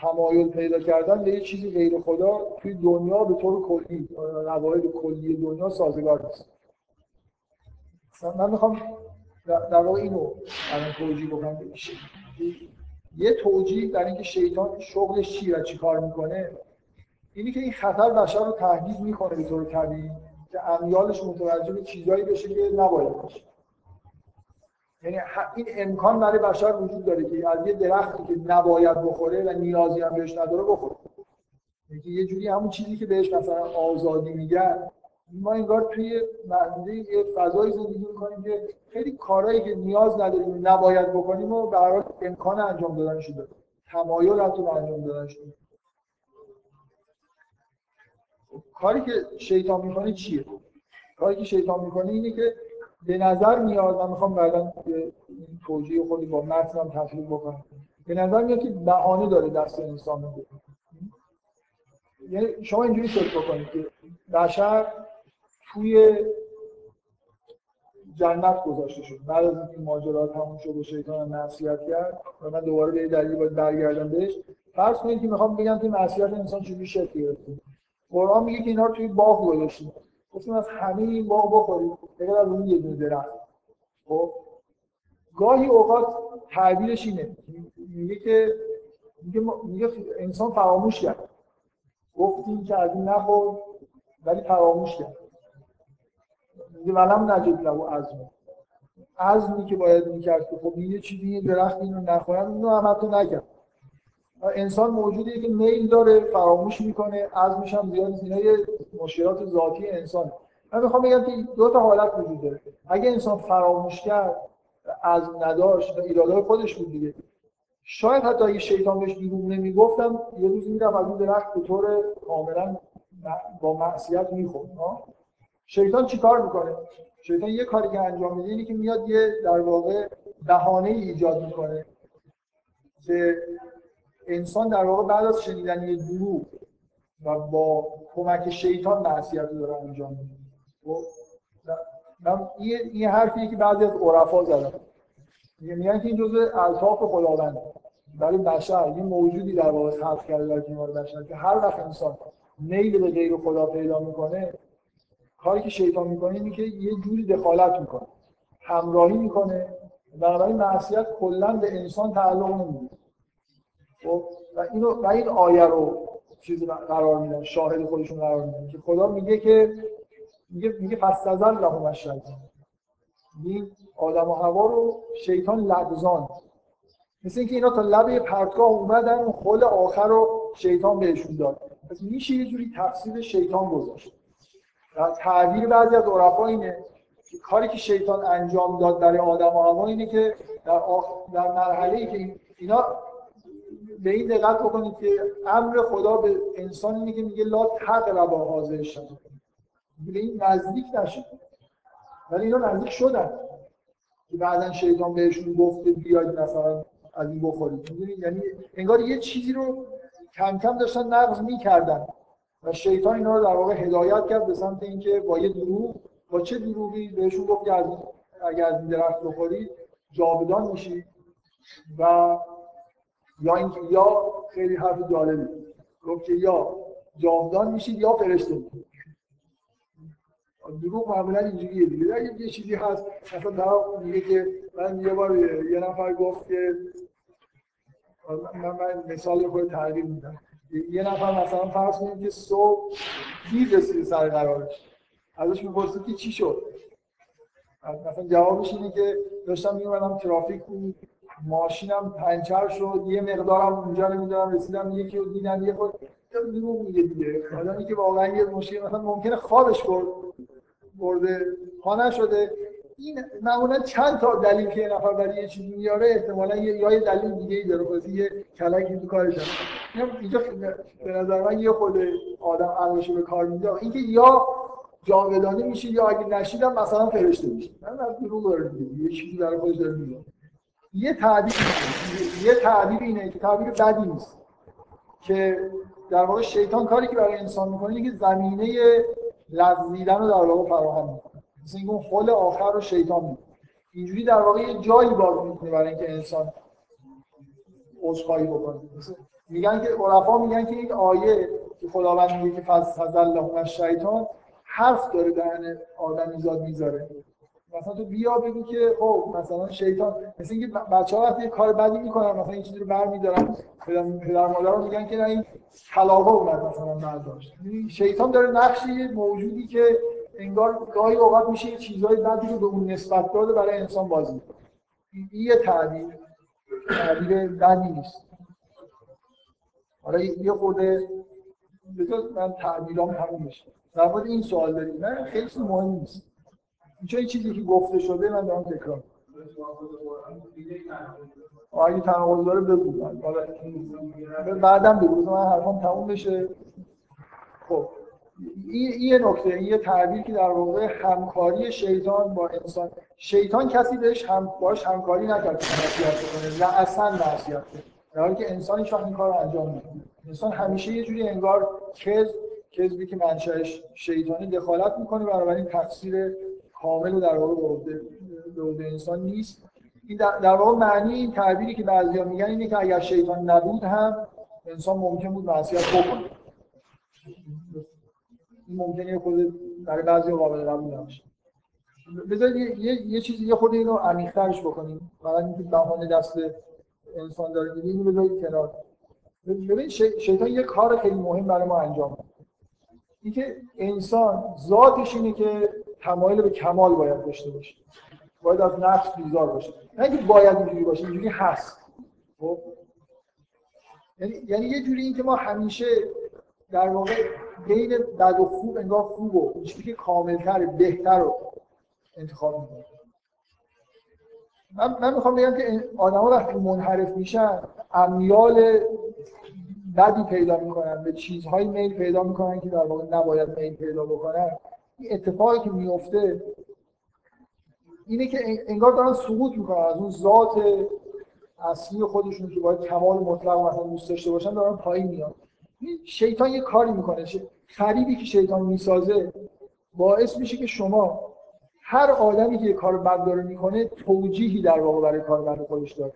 تمایل پیدا کردن به یه چیزی غیر خدا توی دنیا به طور کلی قواعد کلی دنیا سازگار نیست. من می‌خوام در واقع اینو الان توجیه بکنم. یه توجیه در اینکه شیطان شغلش چیه و چی کار می‌کنه؟ اینی که این خطر بشر رو تهدید می‌کنه به طور طبیعی که امیالش متوجه به چیزایی بشه که نباید باشه. یعنی این امکان برای بشر وجود داره که از یه درختی که نباید بخوره و نیازی هم بهش نداره بخوره. یعنی یه جوری همون چیزی که بهش مثلا آزادی میگن ما انگار توی منظوره یه فضایی زندگی می‌کنیم که خیلی کارهایی که نیاز نداریم نباید بکنیم و برای امکان انجام دادنش داره تمایل حتی انجام دادنش داره کاری که شیطان می‌کنه چیه؟ کاری که شیطان می‌کنه اینه که به نظر میاد من می‌خوام بعدا توجیه خودی با متنم تحلیل بکنم. به نظر میاد که بهانه داره دست انسان میده یعنی شما اینجوری فکر بکنید که بشر توی جنت گذاشته شد. بعد از اینکه ماجرا تموم شد و شیطان معصیت کرد و من دوباره به دلیل باید برگردم بهش فرض کنید که می‌خوام بگم که معصیت انسان چجوری شکل گرفته. قرآن میگه که اینا رو توی باغ گذاشتیم. گفتیم از همه این باغ بخورید بغیر از اون یه دونه درخت. خب؟ گاهی اوقات تعبیرش اینه. میگه که میگه, میگه انسان فراموش کرد. گفتیم که از این نخور ولی فراموش کرد. میگه ولم نجد له عزم. عزمی که باید می‌کرد که خب یه چیزی یه درخت اینو نخورن اینو هم حتی نکرد. انسان موجودیه که میل داره فراموش می‌کنه عزمش هم زیاد اینا یه مشکلات ذاتی انسان من می‌خوام بگم که دو تا حالت وجود داره. اگه انسان فراموش کرد عزم نداشت ایرادای خودش بود دیگه. شاید حتی اگه شیطان بهش دروغ نمی‌گفتم یه روز می‌رفت از اون درخت به طور کاملا با معصیت می‌خورد شیطان چیکار می‌کنه؟ شیطان یه کاری که انجام میده اینه که میاد یه در واقع بهانه ایجاد می‌کنه که انسان در واقع بعد از شنیدن یه دروغ و با کمک شیطان معصیت رو داره انجام میده. خب، من این حرفیه که بعضی از عرفا زدن. میگن که این جزء الطاف خداوند. برای بشر یه موجودی در واقع خلق کرده در کنار بشر که هر وقت انسان میل به غیر خدا پیدا می‌کنه کاری که شیطان می‌کنه اینه که یه جوری دخالت می‌کنه. همراهی می‌کنه. بنابراین معصیت کلا به انسان تعلق نمیده خب؟ و اینو و این آیه رو چیز قرار میدن شاهد خودشون قرار میدن که خدا میگه که میگه میگه فاستزل لهم الشیطان این آدم و هوا رو شیطان لغزان. مثل اینکه اینا تا لبه پرتگاه اومدن و خل آخر رو شیطان بهشون داد. پس میشه یه جوری تفسیر شیطان گذاشت. تعبیر بعضی از عرفا اینه. که کاری که شیطان انجام داد برای آدم و هوا اینه که در, آخ... در مرحله ای که اینا به این دقت بکنید که امر خدا به انسان که میگه لا تقربا حاضر شد به این نزدیک نشید. ولی اینا نزدیک شدن. که بعدا شیطان بهشون گفته بیاید مثلا از این بخورید. یعنی انگار یه چیزی رو کم کم داشتن نقض می‌کردن. و شیطان اینا رو در واقع هدایت کرد به سمت اینکه با یه دروغ با چه دروغی بهشون گفت از اگر از این درخت بخورید جاودان میشید و یا اینکه یا خیلی حرف جالبی گفت که یا جاودان میشید یا فرشته دروغ معمولا اینجوریه دیگه. اگه یه چیزی هست مثلا طرف میگه که من یه بار یه نفر گفت که من, من مثال خود تغییر میدم. یه نفر مثلا فرض کنید که صبح دیر رسید سر قرارش ازش می‌پرسید که چی شد؟ مثلا جوابش اینه که داشتم میومدم ترافیک بود ماشینم پنچر شد یه مقدارم اونجا نمی‌دونم رسیدم یکی رو دیدم یه خود دروغ میگه دیگه آدمی که واقعا یه مشکل مثلا ممکنه خوابش برد برده ها نشده. این معمولا چند تا دلیل که یه نفر برای یه چیزی میاره احتمالا یه یا یه دلیل دیگه ای داره بازی یه کلکی تو کارش هست. اینجا به نظر من یه خود آدم عقلش به کار میده. اینکه یا جاودانه میشه یا اگه نشیدم مثلا فرشته میشه من از دروغ یه چیزی برای خودش داره میگه یه تعبیر یه تعبیر اینه که تعبیر بدی نیست. که در واقع شیطان کاری که برای انسان می‌کنه اینه که زمینه لغزیدن رو در واقع فراهم می‌کنه. مثل اینکه اون آخر رو شیطان می‌کنه. اینجوری در واقع یه جایی باز می‌کنه برای اینکه انسان عذرخواهی بکنه. میگن که عرفا میگن که این آیه که خداوند میگه که فضل لهم الشیطان حرف داره دهن آدمیزاد می‌ذاره. مثلا تو بیا بگو که خب مثلا شیطان مثل اینکه بچه‌ها وقتی یه کار بدی می‌کنن مثلا این چیزی رو برمیدارن. پدر مادر میگن که نه این کلاغا اومد مثلا برداشت. یعنی شیطان داره نقشی موجودی که انگار گاهی اوقات میشه یه چیزای بدی رو به اون نسبت داده برای انسان بازی این یه تعبیر تعبیر بدی نیست. حالا یه خورده من تعبیرام همون میشه. در مورد این سوال داریم نه؟ خیلی مهم نیست. چون چیزی که گفته شده من دارم تکرار اگه تناقض داره بگو. بعدم بگو من حرفام تموم بشه. خب این یه نکته این یه تعبیر که در واقع همکاری شیطان با انسان. شیطان کسی بهش هم باش همکاری نکرد. نصیحت کنه نه اصلا نصیحت کنه در حالی که انسان این کار رو انجام میده انسان همیشه یه جوری انگار کذب کذبی که منشأش شیطانی دخالت می‌کنه بنابراین تفسیر کامل و در واقع به انسان نیست. این در واقع معنی این تعبیری که بعضیا میگن اینه که اگر شیطان نبود هم انسان ممکن بود معصیت بکنه. این ممکنه خود برای بعضی قابل قبول نباشه. بذارید یه, یه،, یه چیزی یه خود اینو عمیق‌ترش بکنیم. فقط اینکه بهانه دست انسان داره میگه اینو بذارید کنار. ببین شیطان یه کار خیلی مهم برای ما انجام میده. اینکه انسان ذاتش اینه که تمایل به کمال باید داشته باشه. باید از نفس بیزار باشه. نه اینکه باید اینجوری باشه اینجوری هست. خب؟ یعنی یعنی یه جوری اینکه ما همیشه در واقع بین بد و خوب انگار خوب و که کاملتر بهتر رو انتخاب می‌کنیم. من, من می‌خوام بگم که آدما وقتی منحرف میشن امیال بدی پیدا می‌کنن به چیزهای میل پیدا می‌کنن که در واقع نباید میل پیدا بکنن. این اتفاقی که میفته اینه که انگار دارن سقوط می‌کنن. از اون ذات اصلی خودشون که باید کمال مطلق مثلا دوست داشته باشن دارن پایین میان. شیطان یه کاری می‌کنه. خریبی که شیطان می‌سازه باعث میشه که شما هر آدمی که کار بد داره می‌کنه توجیهی در واقع برای کار بد خودش داره.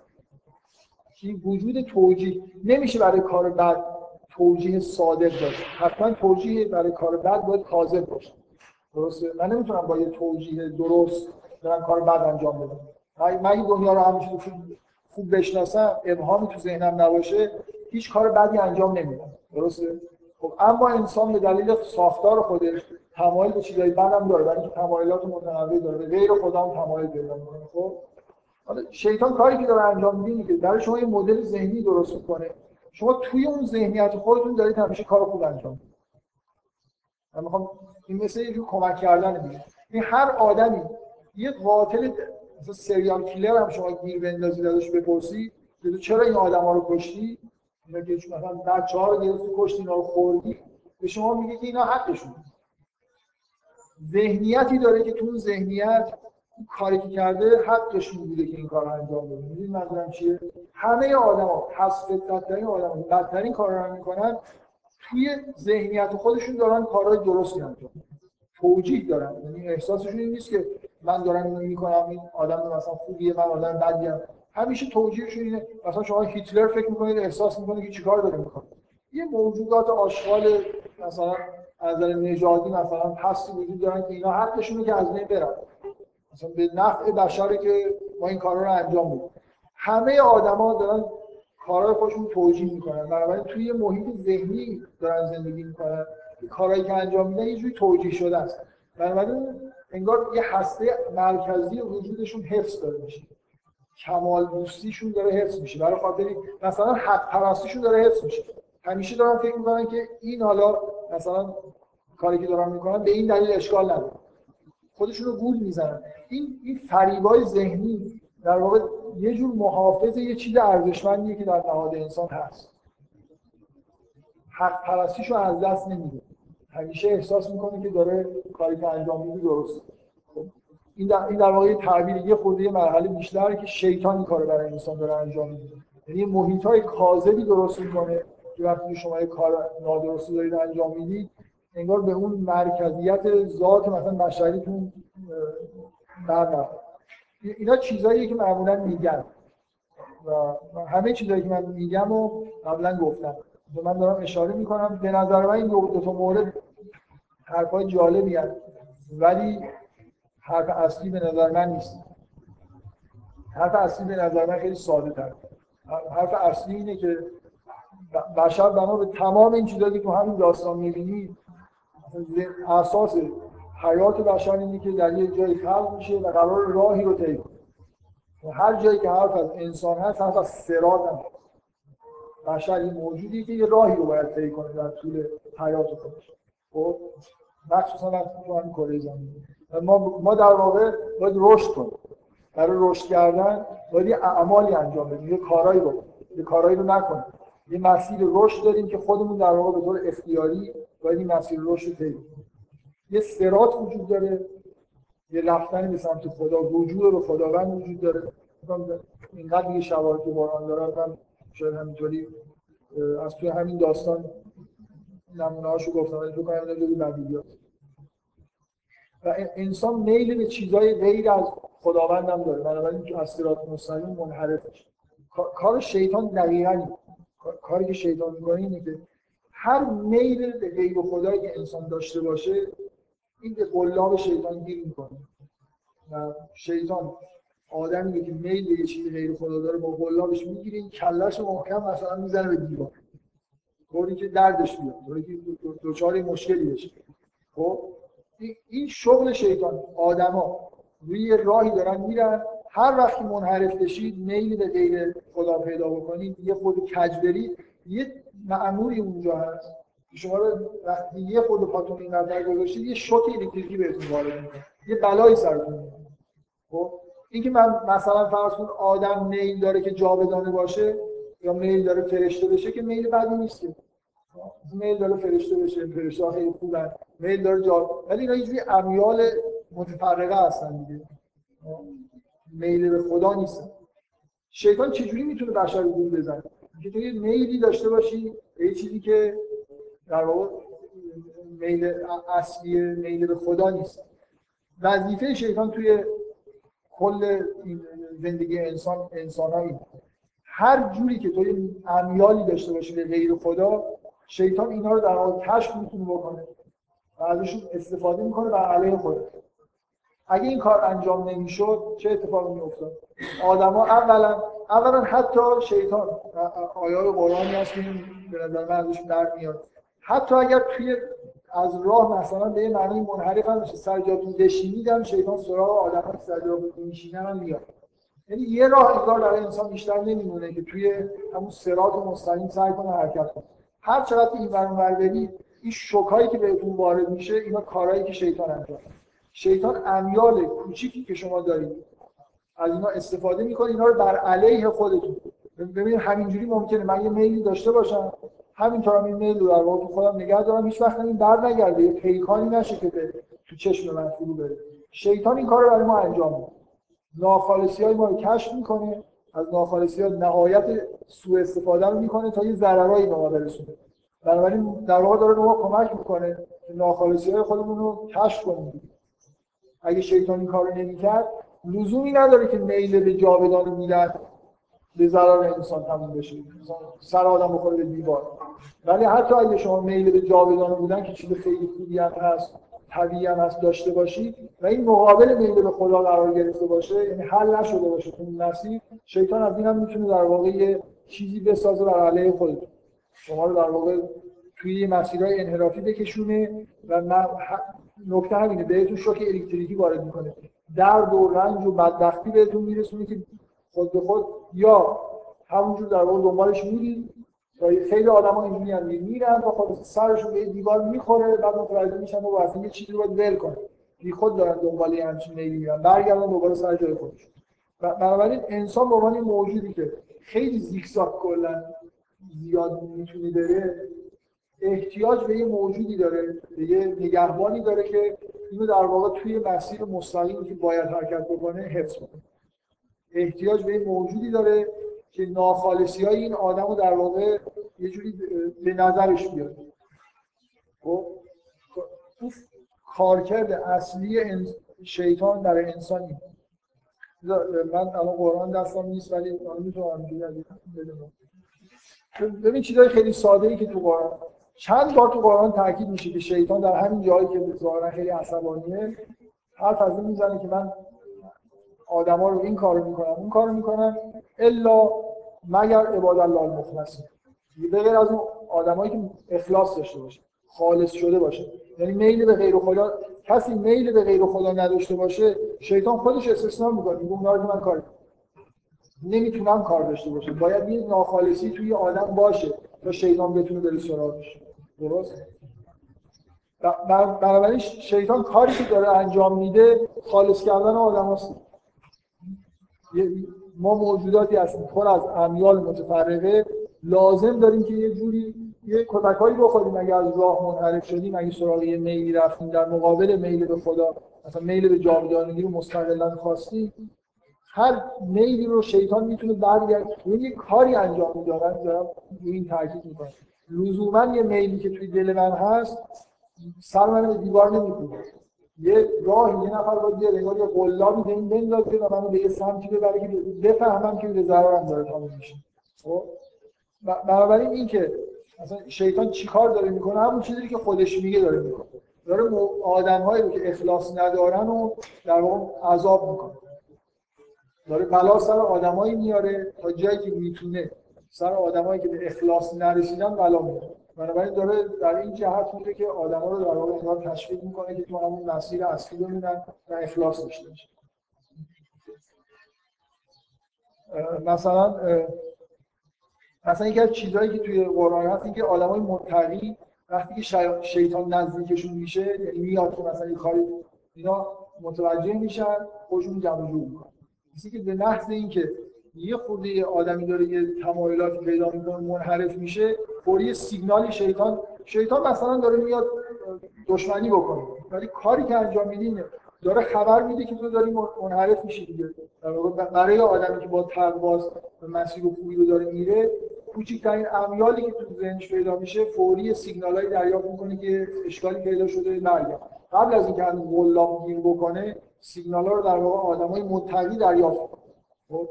این وجود توجیه. نمیشه برای کار بد توجیه صادق داشت حتما توجیه برای کار بد باید کاذب باشه. درسته؟ من نمی‌تونم با یه توجیه درست دارم کار بد انجام بدم. من این دنیا رو همیشه خوب بشناسم ابهامی تو ذهنم نباشه هیچ کار بدی انجام نمیدم. درسته؟ خب اما انسان به دلیل ساختار خودش تمایل به چیزای بدم داره برای اینکه تمایلات متنوع داره. به غیر خدا هم تمایل پیدا می‌کنه خب؟ حالا شیطان کاری که داره انجام میده که برای شما یه مدل ذهنی درست کنه شما توی اون ذهنیت خودتون دارید همیشه کار خوب انجام می‌دید. من می‌خوام این مثل یه کمک کردن دیگه. این هر آدمی یه قاتل مثلا سریال کیلر هم شما گیر بندازید ازش بپرسی چرا این آدما رو کشتی؟ اینا که مثلا بچه‌ها رو گرفتی کشتی اینا خوردی؟ به شما میگه که اینا حقشون ذهنیتی داره که تو اون ذهنیت کاری که کرده حقشون بوده که این کار انجام بده. می‌دونید منظورم چیه؟ همه آدما پس فطرت‌ترین آدما بدترین کار رو می‌کنن توی ذهنیت خودشون دارن کارهای درستی انجام توجیه دارن. یعنی احساسشون این نیست که من دارم اینو می‌کنم این آدم مثلا خوبیه من آدم بدیم. همیشه توجیهشون اینه مثلا شما هیتلر فکر می‌کنید احساس می‌کنید که چیکار داره می‌کنه. یه موجودات آشغال مثلا از نظر نژادی مثلا پستی وجود دارن که اینا حقشونه که از بین برن. مثلا به نفع بشره که ما این کارا رو انجام بدیم همه آدما دارن کارهای خودشون توجیه می‌کنن. بنابراین توی یه محیط ذهنی دارن زندگی می‌کنن. کارهایی که انجام میدن یه جوری توجیه شده است. بنابراین انگار یه هسته مرکزی وجودشون حفظ داره میشه. کمال دوستیشون داره حفظ میشه. برای خاطر مثلا حق پرستیشون داره حفظ میشه. همیشه دارن فکر می‌کنن که این حالا مثلا کاری که دارن می‌کنن به این دلیل اشکال نداره. خودشون رو گول می‌زنن. این این فریبای ذهنی در واقع یه جور محافظ یه چیز ارزشمندیه که در نهاد انسان هست. حق پرستیشو از دست نمیده. همیشه احساس می‌کنه که داره کاری که انجام میده درست خب این در, این در واقع تعبیر یه خورده مرحله بیشتره که شیطان این کارو برای انسان داره انجام میده. یعنی محیط های کاذبی درست می‌کنه. که وقتی شما یه کار نادرستی دارید انجام می‌دید انگار به اون مرکزیت ذات مثلا بشریتون در اینا چیزاییه که معمولا میگن و همه چیزایی که من میگم و قبلا گفتم. من دارم اشاره می‌کنم. به نظر من این دو تا مورد حرفای جالبی هست. ولی حرف اصلی به نظر من نیست. حرف اصلی به نظر من خیلی ساده تر. حرف اصلی اینه که بشر بنا به تمام این چیزایی که تو همین داستان می‌بینید اساس حیات بشر اینه که در یه جایی خلق میشه و قرار راهی رو طی هر جایی که حرف از انسان هست حرف از سرات هم بشر این موجودی که یه راهی رو باید طی کنه در طول حیات خودش. خب؟ مخصوصا وقتی تو همین کره زمین. ما ما در واقع باید رشد کنیم. برای رشد کردن باید یه اعمالی انجام بدیم یه کارایی رو یه کارایی رو نکنیم. یه مسیر رشد داریم که خودمون در واقع به طور اختیاری باید این مسیر رشد رو یه سرات وجود داره. یه رفتن به سمت خدا رجوع به خداوند وجود داره. اینقدر دیگه شواهد باران دارن من شاید همینطوری از توی همین داستان نمونه هاشو گفتم ولی تو کنم نمی‌دونم و انسان میل به چیزهای غیر از خداوند هم داره. بنابراین که از صراط مستقیم منحرف کار شیطان دقیقا کاری که شیطان می‌کنه اینه که هر میل به غیر خدایی که انسان داشته باشه این به قلاب شیطان گیر می‌کنه. و شیطان آدمی که میل به یه چیزی غیر خدا داره با قلابش می‌گیره این کلش محکم مثلا می‌زنه به دیوار. طوری که دردش بیاد طوری که دچار مشکلی بشه خب این شغل شیطان. آدما روی راهی دارن میرن هر وقتی منحرف بشید میل به غیر خدا پیدا بکنید. یه خود کج برید یه معمولی اونجا هست. شما رو وقتی یه خود پاتون این نظر گذاشتید یه شوک الکتریکی بهتون وارد می‌کنه. یه بلایی سرتون میاد خب؟ اینکه من مثلا فرض کن آدم میل داره که جاودانه باشه یا میل داره فرشته بشه که میل بدی نیست. میل داره فرشته بشه فرشته خیلی خوبن. میل داره جا ولی اینا اینجوری امیال متفرقه هستن دیگه. میل به خدا نیست. شیطان چجوری می‌تونه بشر رو گول بزنه؟ که تو یه میلی داشته باشی یه چیزی که در واقع میل اصلی میل به خدا نیست. وظیفه شیطان توی کل زندگی انسان انسانایی هر جوری که تو امیالی داشته باشی به غیر خدا شیطان اینا رو در واقع کشف می‌تونه بکنه و ازشون استفاده می‌کنه بر علیه خود اگه این کار انجام نمی‌شد چه اتفاقی میافتاد؟ آدما اولا اولا حتی شیطان آیات قرآنی هست که به نظر من ازشون در میاد. حتی اگر توی از راه مثلا به معنی منحرف هم سر جاتون بشینید شیطان سراغ آدم که سر میشینن هم میاد. یعنی یه راه انگار برای انسان بیشتر نمیمونه که توی همون سرات مستقیم سعی کنه حرکت کنه. هر چقدر این ور برید این شوکایی که بهتون وارد میشه اینا کارهایی که شیطان انجام شیطان امیال کوچیکی که شما دارید از اینا استفاده می‌کنه اینا رو بر علیه خودتون. ببینید همینجوری ممکنه. من یه میلی داشته باشم. همینطور هم این میل رو در واقع خودم نگه دارم. هیچ وقت این بر نگرده. یه پیکانی نشه که به تو چشم من فرو بره. شیطان این کار رو برای ما انجام میده. ناخالصی های ما رو کشف می‌کنه. از ناخالصی ها نهایت سوء استفاده رو می‌کنه تا یه ضررایی به ما برسونه. بنابراین در واقع داره به ما کمک می‌کنه ناخالصی های خودمون رو کشف کنیم. اگه شیطان این کارو نمی‌کرد لزومی نداره که میل به جاودان بودن به ضرر انسان تموم بشه. سر آدم بخوره به دیوار ولی حتی اگه شما میل به جاودانه بودن که چیز خیلی خوبی هم هست طبیعی هم هست داشته باشی و این مقابل میل به خدا قرار گرفته باشه یعنی حل نشده باشه تو مسیر شیطان از این هم می‌تونه در واقع یه چیزی بسازه بر علیه خودتون شما رو در واقع توی مسیرهای انحرافی بکشونه و نکته همینه بهتون شوک الکتریکی وارد می‌کنه. درد و رنج و بدبختی بهتون میرسونه که خود به خود یا همونجور در واقع دنبالش میرید و خیلی آدما اینجوری هم میرن و خود سرشون به دیوار می‌خوره بعد متوجه میشن و اصلا یه چیزی رو باید ول کنه بی خود دارن دنبال همچین میلی میرن برگردن دوباره سر جای خودش بنابراین انسان به عنوان موجودی که خیلی زیگزاگ کلا زیاد می‌تونه بره احتیاج به یه موجودی داره به یه نگهبانی داره که اینو در واقع توی مسیر مستقیمی که باید حرکت بکنه حفظ کنه احتیاج به یه موجودی داره که ناخالصی های این آدم رو در واقع یه جوری به نظرش بیاره. خب؟ کارکرد اصلی شیطان برای انسانی من الان قرآن دستم نیست ولی می‌تونم ببین چیزای خیلی ساده ای که تو قرآن چند بار تو قرآن تاکید میشه که شیطان در همین جایی که ظاهرا خیلی عصبانیه حرف از این می‌زنه که من آدما رو این کارو می‌کنم اون کارو می‌کنم الا مگر عباد الله المخلصین به غیر از اون آدمایی که اخلاص داشته باشه خالص شده باشه. یعنی میل به غیر خدا کسی میل به غیر خدا نداشته باشه شیطان خودش استثنا می‌کنه میگه اونا رو من کار نمی‌تونم کار داشته باشه باید یه ناخالصی توی آدم باشه تا شیطان بتونه بره سراغش. درست؟ بنابراین شیطان کاری که داره انجام میده خالص کردن آدم هست. ما موجوداتی هستیم پر از امیال متفرقه. لازم داریم که یه جوری یه کتکهایی بخوریم. اگه از راه منحرف شدیم اگه سراغ یه میلی رفتیم در مقابل میل به خدا مثلا میل به جاودانگی رو مستقلا خواستیم هر میلی رو شیطان می‌تونه برگرد. یه کاری انجام میدارن دارم این تاکید می‌کنم. لزوما یه میلی که توی دل من هست سر من به دیوار نمی‌کنه. یه راه یه نفر باید یه انگار یه قلابی به این بندازه و منو به یه سمتی ببره که بفهمم که به ضررم داره تموم میشه. خب؟ بنابراین این که مثلا شیطان چیکار داره می‌کنه؟ همون چیزی که خودش میگه داره می‌کنه. داره آدمهایی رو که اخلاص ندارن و در واقع عذاب می‌کنه. داره بلا سر آدمایی میاره تا جایی که می‌تونه سر آدمایی که به اخلاص نرسیدن بلا میاره بنابراین داره در این جهت میره که آدما رو در واقع انگار تشویق می‌کنه که تو همون مسیر اصلی بمونن و اخلاص داشته باشن. مثلا مثلا یکی از چیزهایی که توی قرآن هست این که آدمای متقی وقتی که شیطان نزدیکشون میشه یعنی میاد که مثلا کاری اینا متوجه میشن خودشون جمع جور می‌کنن. که به محض اینکه یه خورده آدمی داره یه تمایلاتی پیدا می‌کنه منحرف میشه فوری سیگنالی شیطان شیطان مثلا داره میاد دشمنی بکنه. ولی کاری که انجام میدین داره خبر میده که تو داری منحرف میشی دیگه. برای آدمی که با تقواس به مسیر خوبی رو داره میره کوچکترین امیالی که تو ذهنش پیدا میشه فوری سیگنالایی دریافت می‌کنه که اشکالی پیدا شده مرگ قبل از اینکه هنوز غلام گیر بکنه سیگنال رو در واقع آدمای متقی دریافت خب؟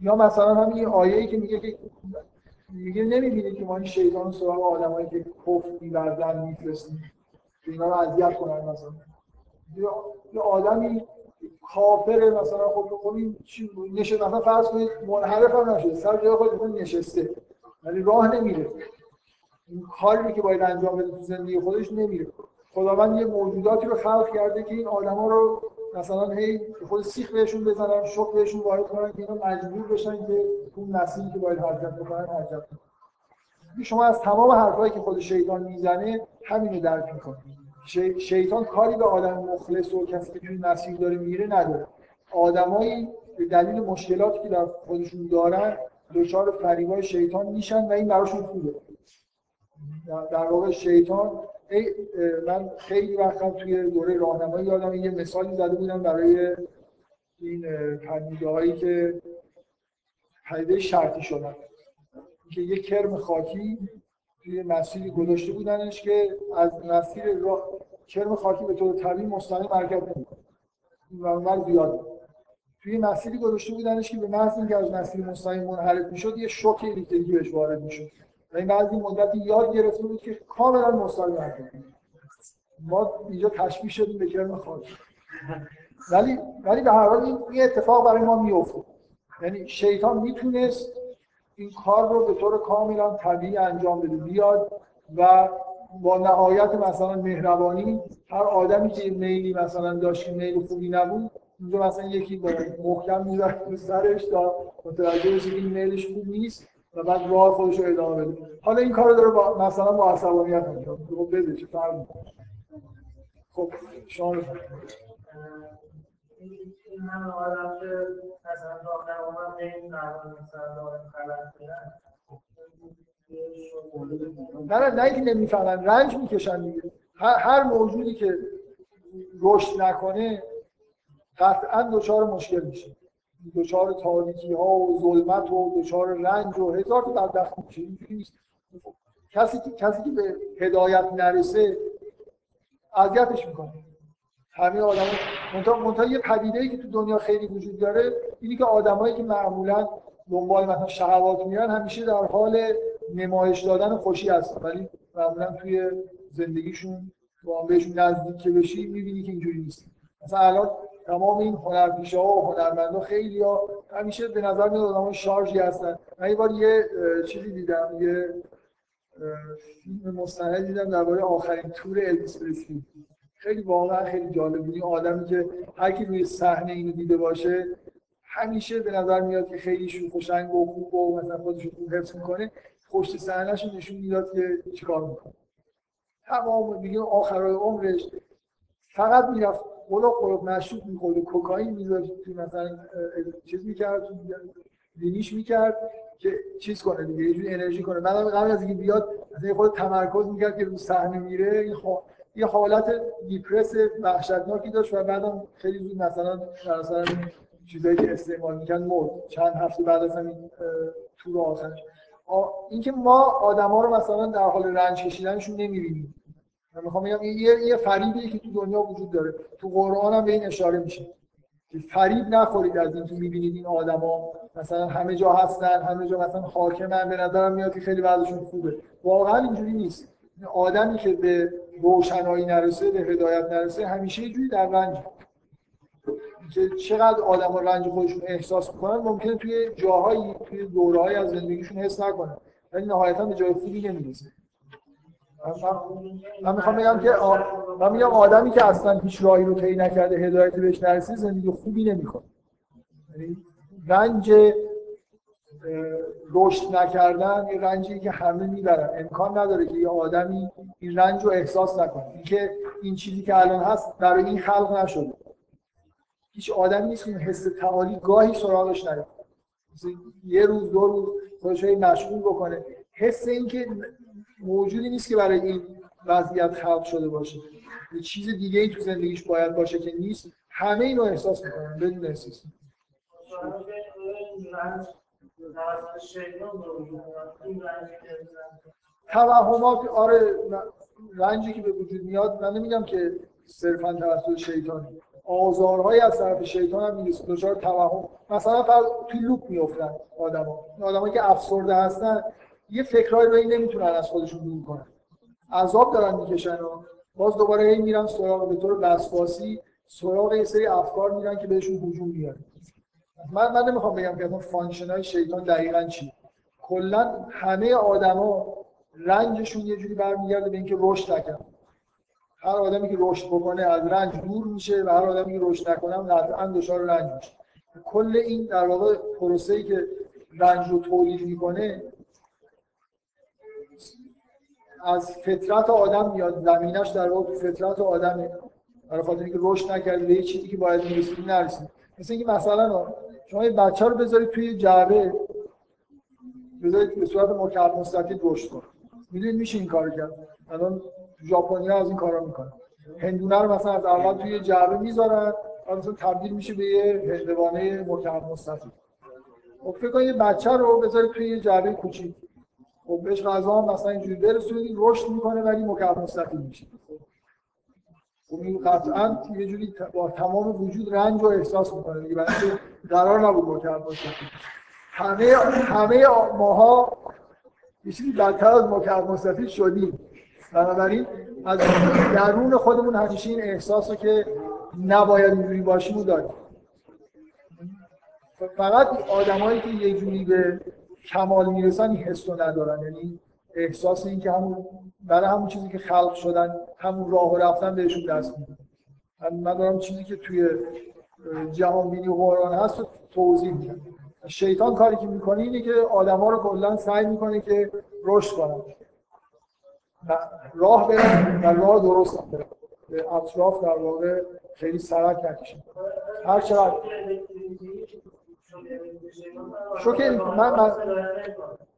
یا مثلا همین آیه‌ای که میگه که میگه نمی‌بینید که ما این شیطان سراغ آدمایی که کفر می‌ورزن میفرستیم که اینا رو اذیت کنن مثلا. یه آدمی کافر مثلا خب خب این چی مثلا فرض کنید منحرف هم نشه سر جای خود نشسته ولی راه نمیره. این کاری که باید انجام بده تو زندگی خودش نمیره. خداوند یه موجوداتی رو خلق کرده که این آدما رو مثلا هی خود سیخ بهشون بزنن شوک بهشون وارد کنن که اینا مجبور بشن که اون مسیری که باید حرکت بکنن حرکت کنن شما از تمام حرفایی که خود شیطان می‌زنه همین رو درک می‌کنید شیطان کاری به آدم مخلص و کسی که توی مسیر داره میره نداره. آدمایی به دلیل مشکلاتی که در خودشون دارن دچار فریبای شیطان میشن و این براشون خوبه. در واقع شیطان من خیلی وقتا توی دوره راهنمایی یادم یه مثالی زده بودم برای این پدیده هایی که پدیده شرطی شدن. که یه کرم خاکی توی مسیری گذاشته بودنش که از مسیر را کرم خاکی به طور طبیعی مستقیم حرکت نمی‌کنه و زیاد. توی مسیری گذاشته بودنش که به محض اینکه از مسیر مستقیم منحرف می‌شد یه شوک الکتریکی بهش وارد می‌شد. این بعضی مدتی یاد گرفته بود که کاملا مستقیم حرکت ما اینجا تشبیه شدیم به کرم ولی ولی به هر حال این اتفاق برای ما میفته یعنی شیطان می‌تونست این کار رو به طور کاملا طبیعی انجام بده بیاد و با نهایت مثلا مهربانی هر آدمی که میلی مثلا داشت که میل خوبی نبود اینجا مثلا یکی محکم تو سرش تا متوجه بشه این میلش خوب نیست. و بعد راه خودش رو ادامه بده. حالا این کار داره با مثلا با عصبانیت انجام خب بده چه فرق خب شما خلق نه نه اینکه نمی‌فهمن. رنج می‌کشن دیگه. هر موجودی که رشد نکنه قطعا دچار مشکل میشه. دچار تاریکی ها و ظلمت و دچار رنج و هزار تا بدبخت میشه. کسی که کسی که به هدایت نرسه اذیتش می‌کنه. همه آدم منتها یه پدیده که تو دنیا خیلی وجود داره اینی که آدمایی که معمولا دنبال مثلا شهوات میرن همیشه در حال نمایش دادن خوشی هستن. ولی معمولا توی زندگیشون با بهشون نزدیک که بشی می‌بینی که اینجوری نیست. مثلا الان تمام این هنرپیشه و هنرمندا خیلی ها همیشه به نظر میاد آدمای شارژی هستن. من یه بار یه چیزی دیدم یه فیلم مستند دیدم درباره آخرین تور الویس پرسلی خیلی واقعا خیلی جالب. بود آدمی که هر کی روی صحنه اینو دیده باشه همیشه به نظر میاد که خیلی شوخ و شنگ و خوب و مثلا خودش رو خوب حفظ می‌کنه پشت صحنهش نشون می‌داد که چیکار می‌کنه. تمام دیگه آخرای عمرش فقط می‌رفت قلق قلق مشروب می‌خورد کوکائین میذاشت تو مثلا چیز می‌کرد دینیش می‌کرد که چیز کنه دیگه یه جوری انرژی کنه. بعد قبل از اینکه بیاد مثلا خود تمرکز می‌کرد که رو صحنه میره یه حالت دیپرس وحشتناکی داشت و بعدم خیلی زود مثلا مثلا چیزایی که استعمال می‌کرد مرد. چند هفته بعد از همین تور آخرش اینکه ما آدما رو مثلا در حال رنج کشیدنشون نمی‌بینیم. من می‌خوام بگم یه یه فریبی که تو دنیا وجود داره. تو قرآن هم به این اشاره میشه. فریب نخورید از اینکه می‌بینید این آدما. مثلا همه جا هستن همه جا مثلا حاکمن. به نظرم میاد که خیلی بعضشون خوبه. واقعا اینجوری نیست. آدمی که به روشنایی نرسه به هدایت نرسه همیشه یه جوری در رنج. که چقدر آدم ها رنج خودشون احساس می‌کنن ممکنه توی جاهایی توی دورهایی از زندگیشون حس نکنن. ولی نهایتا به جای خوبی نمی‌رسه. من می‌خوام بگم که من میگم آدمی که اصلا هیچ راهی رو طی نکرده هدایت بهش نرسید زندگی خوبی نمی‌کنه. یعنی رنج رشد نکردن یه رنجی که همه می‌برن. امکان نداره که یه آدمی این رنج رو احساس نکنه. اینکه این چیزی که الان هست برای این خلق نشده. هیچ آدمی نیست که حس تعالی گاهی سراغش نیاد. یه روز دو روز خودش مشغول بکنه. حس اینکه موجودی نیست که برای این وضعیت خلق شده باشه. یه چیز دیگه ای تو زندگیش باید باشه که نیست همه اینو احساس می‌کنن بدون احساس. توهمات آره رنجی که به وجود میاد من نمیگم که صرفا توسط شیطان. آزارهایی از طرف شیطان هم می‌رسه دچار توهم. مثلا فقط توی لوپ میافتن آدما. آدمایی که افسرده هستن یه فکرایی رو این نمی‌تونن از خودشون دور کنن. عذاب دارن می‌کشن و باز دوباره هی میرن سراغ به طور وسواسی سراغ یه سری افکار میرن که بهشون هجوم میاره. من من نمی‌خوام بگم که اصلا function های شیطان دقیقا چی. کلا همه آدما رنجشون یه جوری برمیگرده به اینکه رشد نکنن. هر آدمی که رشد بکنه از رنج دور میشه و هر آدمی که رشد نکنه قطعا دچار رنج میشه. کل این در واقع پروسه‌ای که رنج رو تولید می‌کنه از فطرت آدم میاد زمینش در واقع فطرت آدمه. برای خاطر اینکه رشد نکرده به چیزی که باید می‌رسید نرسید مثل اینکه مثلا شما یه بچه رو بذارید توی جعبه بذارید به صورت مکعب مستطیل رشد کنه. می‌دونید میشه این کارو کرد؟ الان ژاپنی از این کارا می‌کنن. هندونه رو مثلا از اول توی جعبه می‌ذارن مثلا تبدیل میشه به یه هندوانه مکعب مستطیل. خب فکر کنید بچه رو بذارید توی یه جعبه کوچیک. خب بهش غذا مثلا اینجوری برسونید رشد می‌کنه ولی مکعب مستطیل میشه. خب این قطعا یه جوری با تمام وجود رنج رو احساس می‌کنه دیگه برای قرار نبود مکعب مستطیل همه همه ماها یه چیزی بدتر از مکعب مستطیل شدیم. بنابراین از درون خودمون همیشه این احساس رو که نباید اینجوری باشیم رو داریم. فقط آدمایی که یه جوری به کمال می‌رسن این حس رو ندارن. یعنی احساس این که همون برای همون چیزی که خلق شدن همون راه رفتن بهشون دست میدن. من دارم چیزی که توی جهان بینی و قرآن هست رو توضیح میدم. شیطان کاری که می‌کنه اینه که آدما رو کلا سعی می‌کنه که رشد کنن. راه برن و راه درست برن. به اطراف در واقع خیلی سرک نکشن. هر چقدر شوک من, من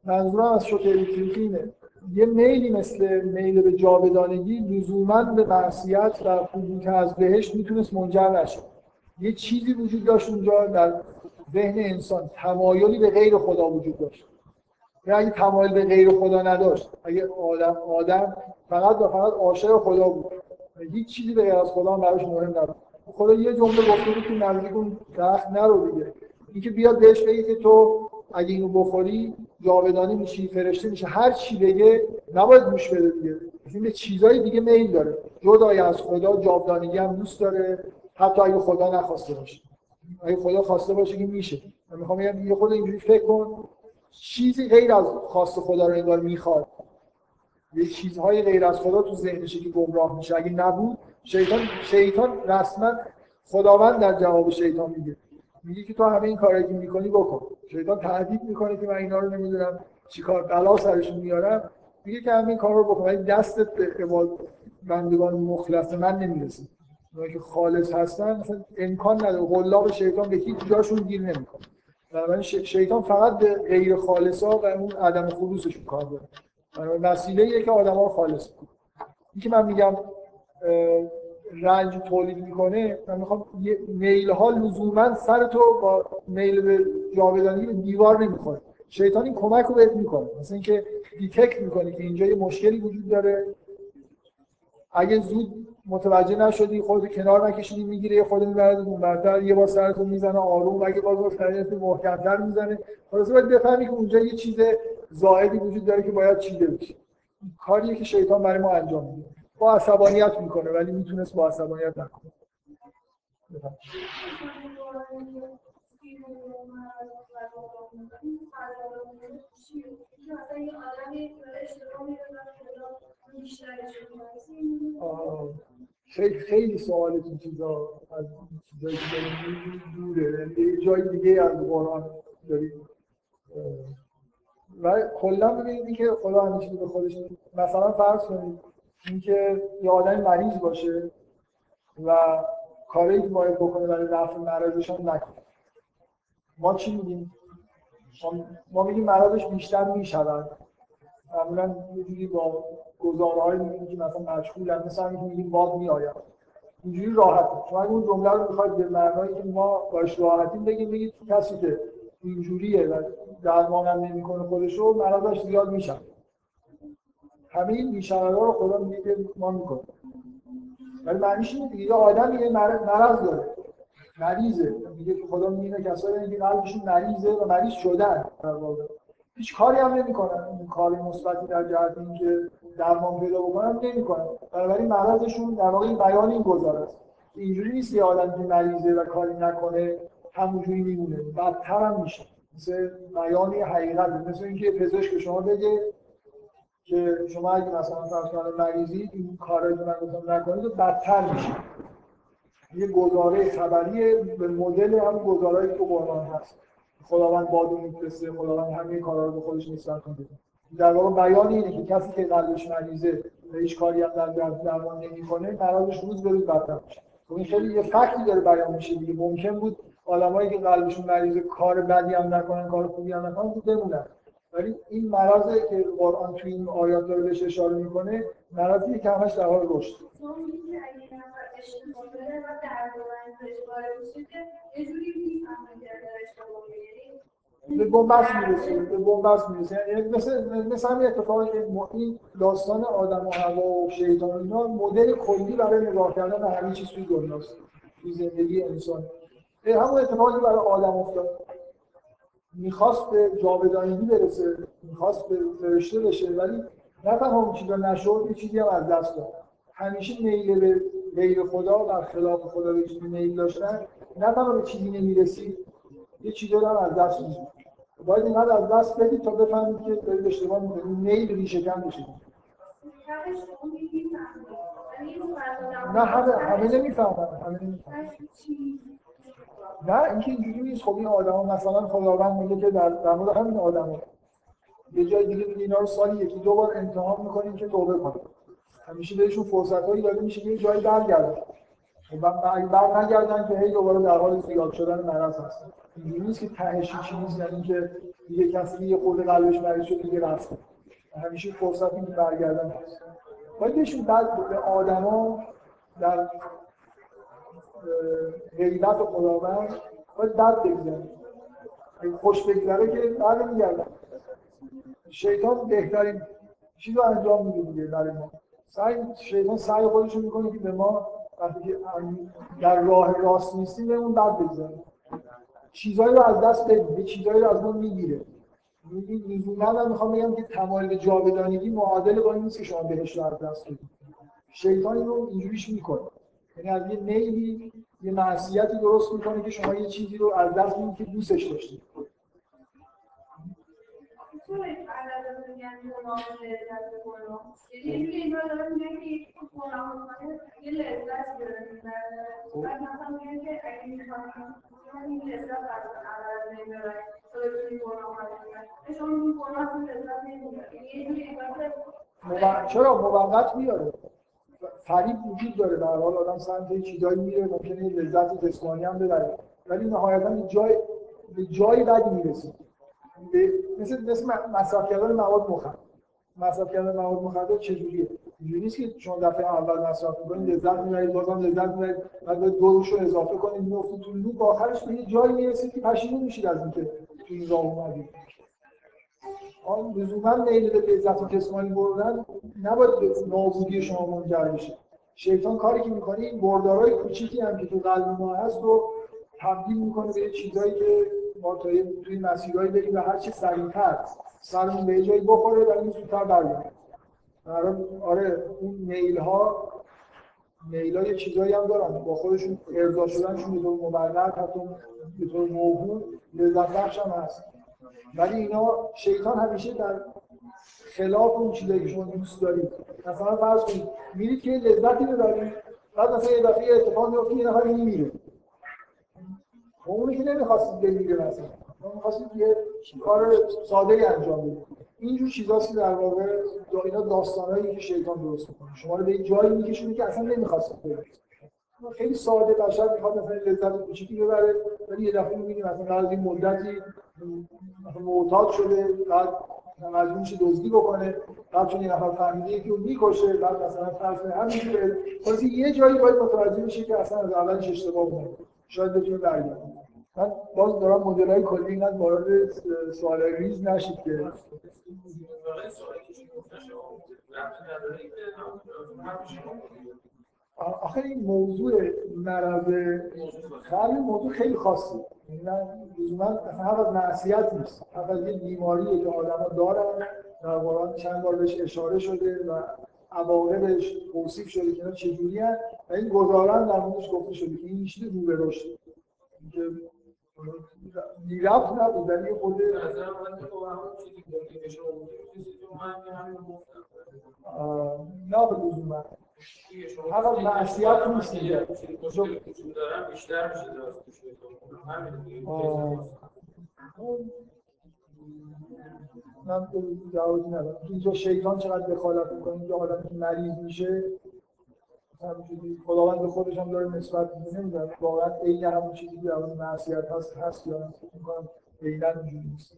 منظورم از شوک الکتریکی اینه. یه میلی مثل میل به جاودانگی لزوما به معصیت و خروج از بهشت می‌تونست منجر نشه. یه چیزی وجود داشت اونجا در ذهن انسان. تمایلی به غیر خدا وجود داشت. یا اگه تمایل به غیر خدا نداشت. اگه آدم آدم فقط و فقط عاشق خدا بود. هیچ چیزی به غیر از خدا براش مهم نبود. خدا یه جمله گفته بود که نزدیک اون درخت نرو دیگه. اینکه بیاد بهش بگه که تو اگه اینو بخوری جاودانی میشی فرشته میشه هر چی بگه نباید گوش بده دیگه. این به چیزای دیگه میل داره. جدای از خدا جاودانگی هم دوست داره. حتی اگه خدا نخواسته باشه. اگه خدا خواسته باشه که میشه. من می‌خوام بگم یه خود اینجوری فکر کن. چیزی غیر از خواست خدا رو انگار می‌خواد. یه چیزهای غیر از خدا تو ذهنشه که گمراه میشه. اگه نبود شیطان شیطان رسما خداوند در جواب شیطان میگه. میگه که تو همه این کارایی که می‌کنی بکن. شیطان تهدید می‌کنه که من اینا رو نمی‌دونم چیکار بلا سرشون میارم میگه که همین کار رو بکن. ولی دستت به بندگان مخلص من نمی‌رسه. اونایی که خالص هستن مثلا امکان نداره. قلاب شیطان به هیچ جاشون گیر نمی‌کنه. بنابراین شیطان فقط به غیر خالصا و اون عدم خلوصشون کار داره. وسیله که آدم ها خالص بود این که من میگم رنج تولید می‌کنه من می‌خوام میل ها لزوما سر تو با میل به جاودانی به دیوار نمی‌خوره. شیطان این کمک رو بهت می‌کنه. مثلا اینکه دیتکت می‌کنه که اینجا یه مشکلی وجود داره. اگه زود متوجه نشدی خودت کنار نکشیدی می‌گیره یه خود می‌برد اون برتر یه بار سرتون می‌زنه آروم. اگه باز باز فرض محکمتر می‌زنه خلاص باید بفهمی که اونجا یه چیز زائدی وجود داره که باید چیده بشه. کاریه که شیطان برای ما انجام میده. با عصبانیت می‌کنه ولی می‌تونست با عصبانیت نکنه. خیلی خیلی سوال این چیزا از چیزایی که دوره یعنی یه جای دیگه از قرآن دارید و کلا ببینید که خدا همیشه به خودش مثلا فرض کنید اینکه یه آدم مریض باشه و کاری که باید بکنه برای رفع مرضش هم نکنه. ما چی میگیم؟ ما میگیم مرضش بیشتر می‌شود. معمولا یه جوری با گزارهای میگیم که مثلا مشغول مثلا میگیم باد میآید. اینجوری راحت شما اگه اون جمله رو بخواید به معنایی که ما باش راحتی بگیم بگید کسی که اینجوریه و درمان هم نمی‌کنه خودش رو مرضش زیاد میشه همه این رو خدا میگه ما می‌کنیم. ولی معنیش اینه دیگه یه آدمی یه مرض داره. مریضه. میگه که خدا میگه کسایی که قلبشون مریضه و مریض شدن. در واقع هیچ کاری هم نمی‌کنن. این کاری مثبتی در جهت اینکه درمان پیدا بکنن نمی‌کنن. بنابراین مرضشون در واقع بیان این گزاره است. اینجوری نیست یه آدم که مریضه و کاری نکنه همونجوری میمونه. بدتر هم میشه. مثل بیان حقیقت. مثل اینکه پزشک شما بگه که شما اگه مثلا فرض مریضی این کارایی که من گفتم نکنید بدتر میشه. یه گزاره خبری به مدل هم گزارهایی که قرآن هست. خداوند بادو میفرسته خداوند همه کارا رو به خودش نسبت کنه در واقع بیان اینه که کسی که قلبش مریضه و هیچ کاری هم در درمان نمی‌کنه مرضش روز به روز بدتر میشه. خب این خیلی یه فکتی داره بیان میشه دیگه. ممکن بود آدمایی که قلبشون مریضه کار بدی هم نکنن کار خوبی هم نکنن بمونن. ولی این مرض که قرآن تو این آیات داره بهش اشاره می‌کنه مرضی که همش در حال رشد. به بنبست می‌رسه به بنبست می‌رسه یعنی مثل مثل همین اتفاقی که این داستان آدم و هوا و شیطان اینا مدل کلی برای نگاه کردن به همین چیز توی دنیاست توی زندگی انسان. همون اتفاقی برای آدم افتاد. می‌خواست به جاودانگی برسه می‌خواست به فرشته بشه ولی نه تنها اون چیزا نشد یه چیزی هم از دست داد. همیشه میل به غیر خدا در خلاف خدا به چیزی میل داشتن. نه تنها به چیزی نمی‌رسید یه چیزی هم از دست می‌دید باید اینقدر از دست بدید تا بفهمید که دارید اشتباه می‌کنید. میل ریشه کن بشید نه همه همه نمی‌فهمن همه نمی‌فهمن. نه اینکه اینجوری نیست. خب این آدما مثلا خداوند میگه که در, در مورد همین آدما یه جای دیگه میگه اینا رو سالی یکی دو بار امتحان می‌کنیم که توبه کنن همیشه بهشون فرصت هایی داده میشه که یه جایی برگردن. و بر نگردن که هی دوباره در حال زیاد شدن مرض هستن. اینجوری نیست که تهش چی نیست یعنی که یه کسی یه خورده قلبش مریض شده دیگه رفت. همیشه فرصت این برگردن هست. باید بهشون بعد به آدما در غیبت و خداوند باید بد بگذره خوش بگذره که بعد میگردن. شیطان بهترین چیز رو انجام میده دیگه برای ما. سعی شیطان سعی خودش رو می‌کنه که به ما وقتی که در راه راست نیستیم به اون بد بگذاره چیزایی رو از دست بدیم. چیزایی رو از ما می‌گیره. لزوما من می‌خوام بگم که تمایل جاودانگی معادل با این نیست که شما بهش رو از دست بدید. شیطان رو اینجوریش می‌کنه. یعنی از یه میلی یه معصیتی درست می‌کنه که شما یه چیزی رو از دست می‌دید که دوستش داشتید چرا موقت میاره؟ فریب وجود داره. در حال آدم سمت چیزایی میره ممکنه لذت جسمانی هم ببره. ولی نهایتا جای به جایی بدی می‌رسه مثل مثل مصرف کردن مواد مخدر. مصرف کردن مواد مخدر چجوریه؟ اینجوری نیست که شما دفعه اول مصرف می‌کنید لذت می‌برید بازم لذت می‌برید بعد باید دوزش رو اضافه کنید می‌افتید تو لوپ آخرش به یه جایی می‌رسید که پشیمون میشید از اینکه تو این راه اومدید آن لزوما میل به لذت جسمانی بردن نباید به نابودی شما منجر بشه. شیطان کاری که می‌کنه این بردارای کوچیکی هم که تو قلب ما هست رو تبدیل می‌کنه به چیزایی که ما توی مسیرهایی بریم و هر چی سریعتر سرمون به جایی بخوره و این زودتر برگرده. آره اون میل ها میل ها یه چیزایی هم دارن. با خودشون ارضا شدنشون به طور مبلغ حتی به طور موهوم لذت بخش هم هست. ولی اینا شیطان همیشه در خلاف اون چیزایی که شما دوست دارید. مثلا فرض کنید میرید که لذتی ببرید بعد مثلا یه دفعه اتفاق میفته یه نفر میمیره اونی که نمی‌خواستید بمیره مثلا. می‌خواستید یه کار ساده انجام بدید. اینجور چیزاست که در واقع اینا داستانایی که شیطان درست می‌کنه. شما رو به جایی میکشونه که اصلا نمی‌خواستید برید. خیلی ساده بشر می‌خواد مثلا لذت کوچیکی ببره ولی یه دفعه می‌بینیم مثلا بعد این مدتی معتاد شده بعد مجبور میشه دزدی بکنه بعد چون یه نفر فهمیده که اون می‌کشه بعد مثلا فرض همینجوری خلاص یه جایی باید متوجه میشه که اصلا از اولش اشتباه بوده شاید بتونه برگرده. من باز دارم مدل های کلی اینقدر وارد سوال ریز نشید که. آخه این موضوع مرض خیلی موضوع خیلی خاصی لزوما اصلا حق از معصیت نیست. حق از یه بیماری که آدم دارن در قرآن چند بار بهش اشاره شده و عواقبش توصیف شده که اینا چجوری و این گزارن در موردش گفته شده که این چیز رو به رشد. که می‌رفت نبود ولی خود نه به لزوما. حق معصیت نیست دیگه. بیشتر من جوابی ندارم. اینجا شیطان چقدر دخالت می‌کنه؟ اینجا آدم که مریض میشه خداوند به خودش هم داره نسبت میده. نمی‌دونم واقعا عین همون چیزی که اون معصیت هست هست یا می‌کنم عینا اینجوری نیست.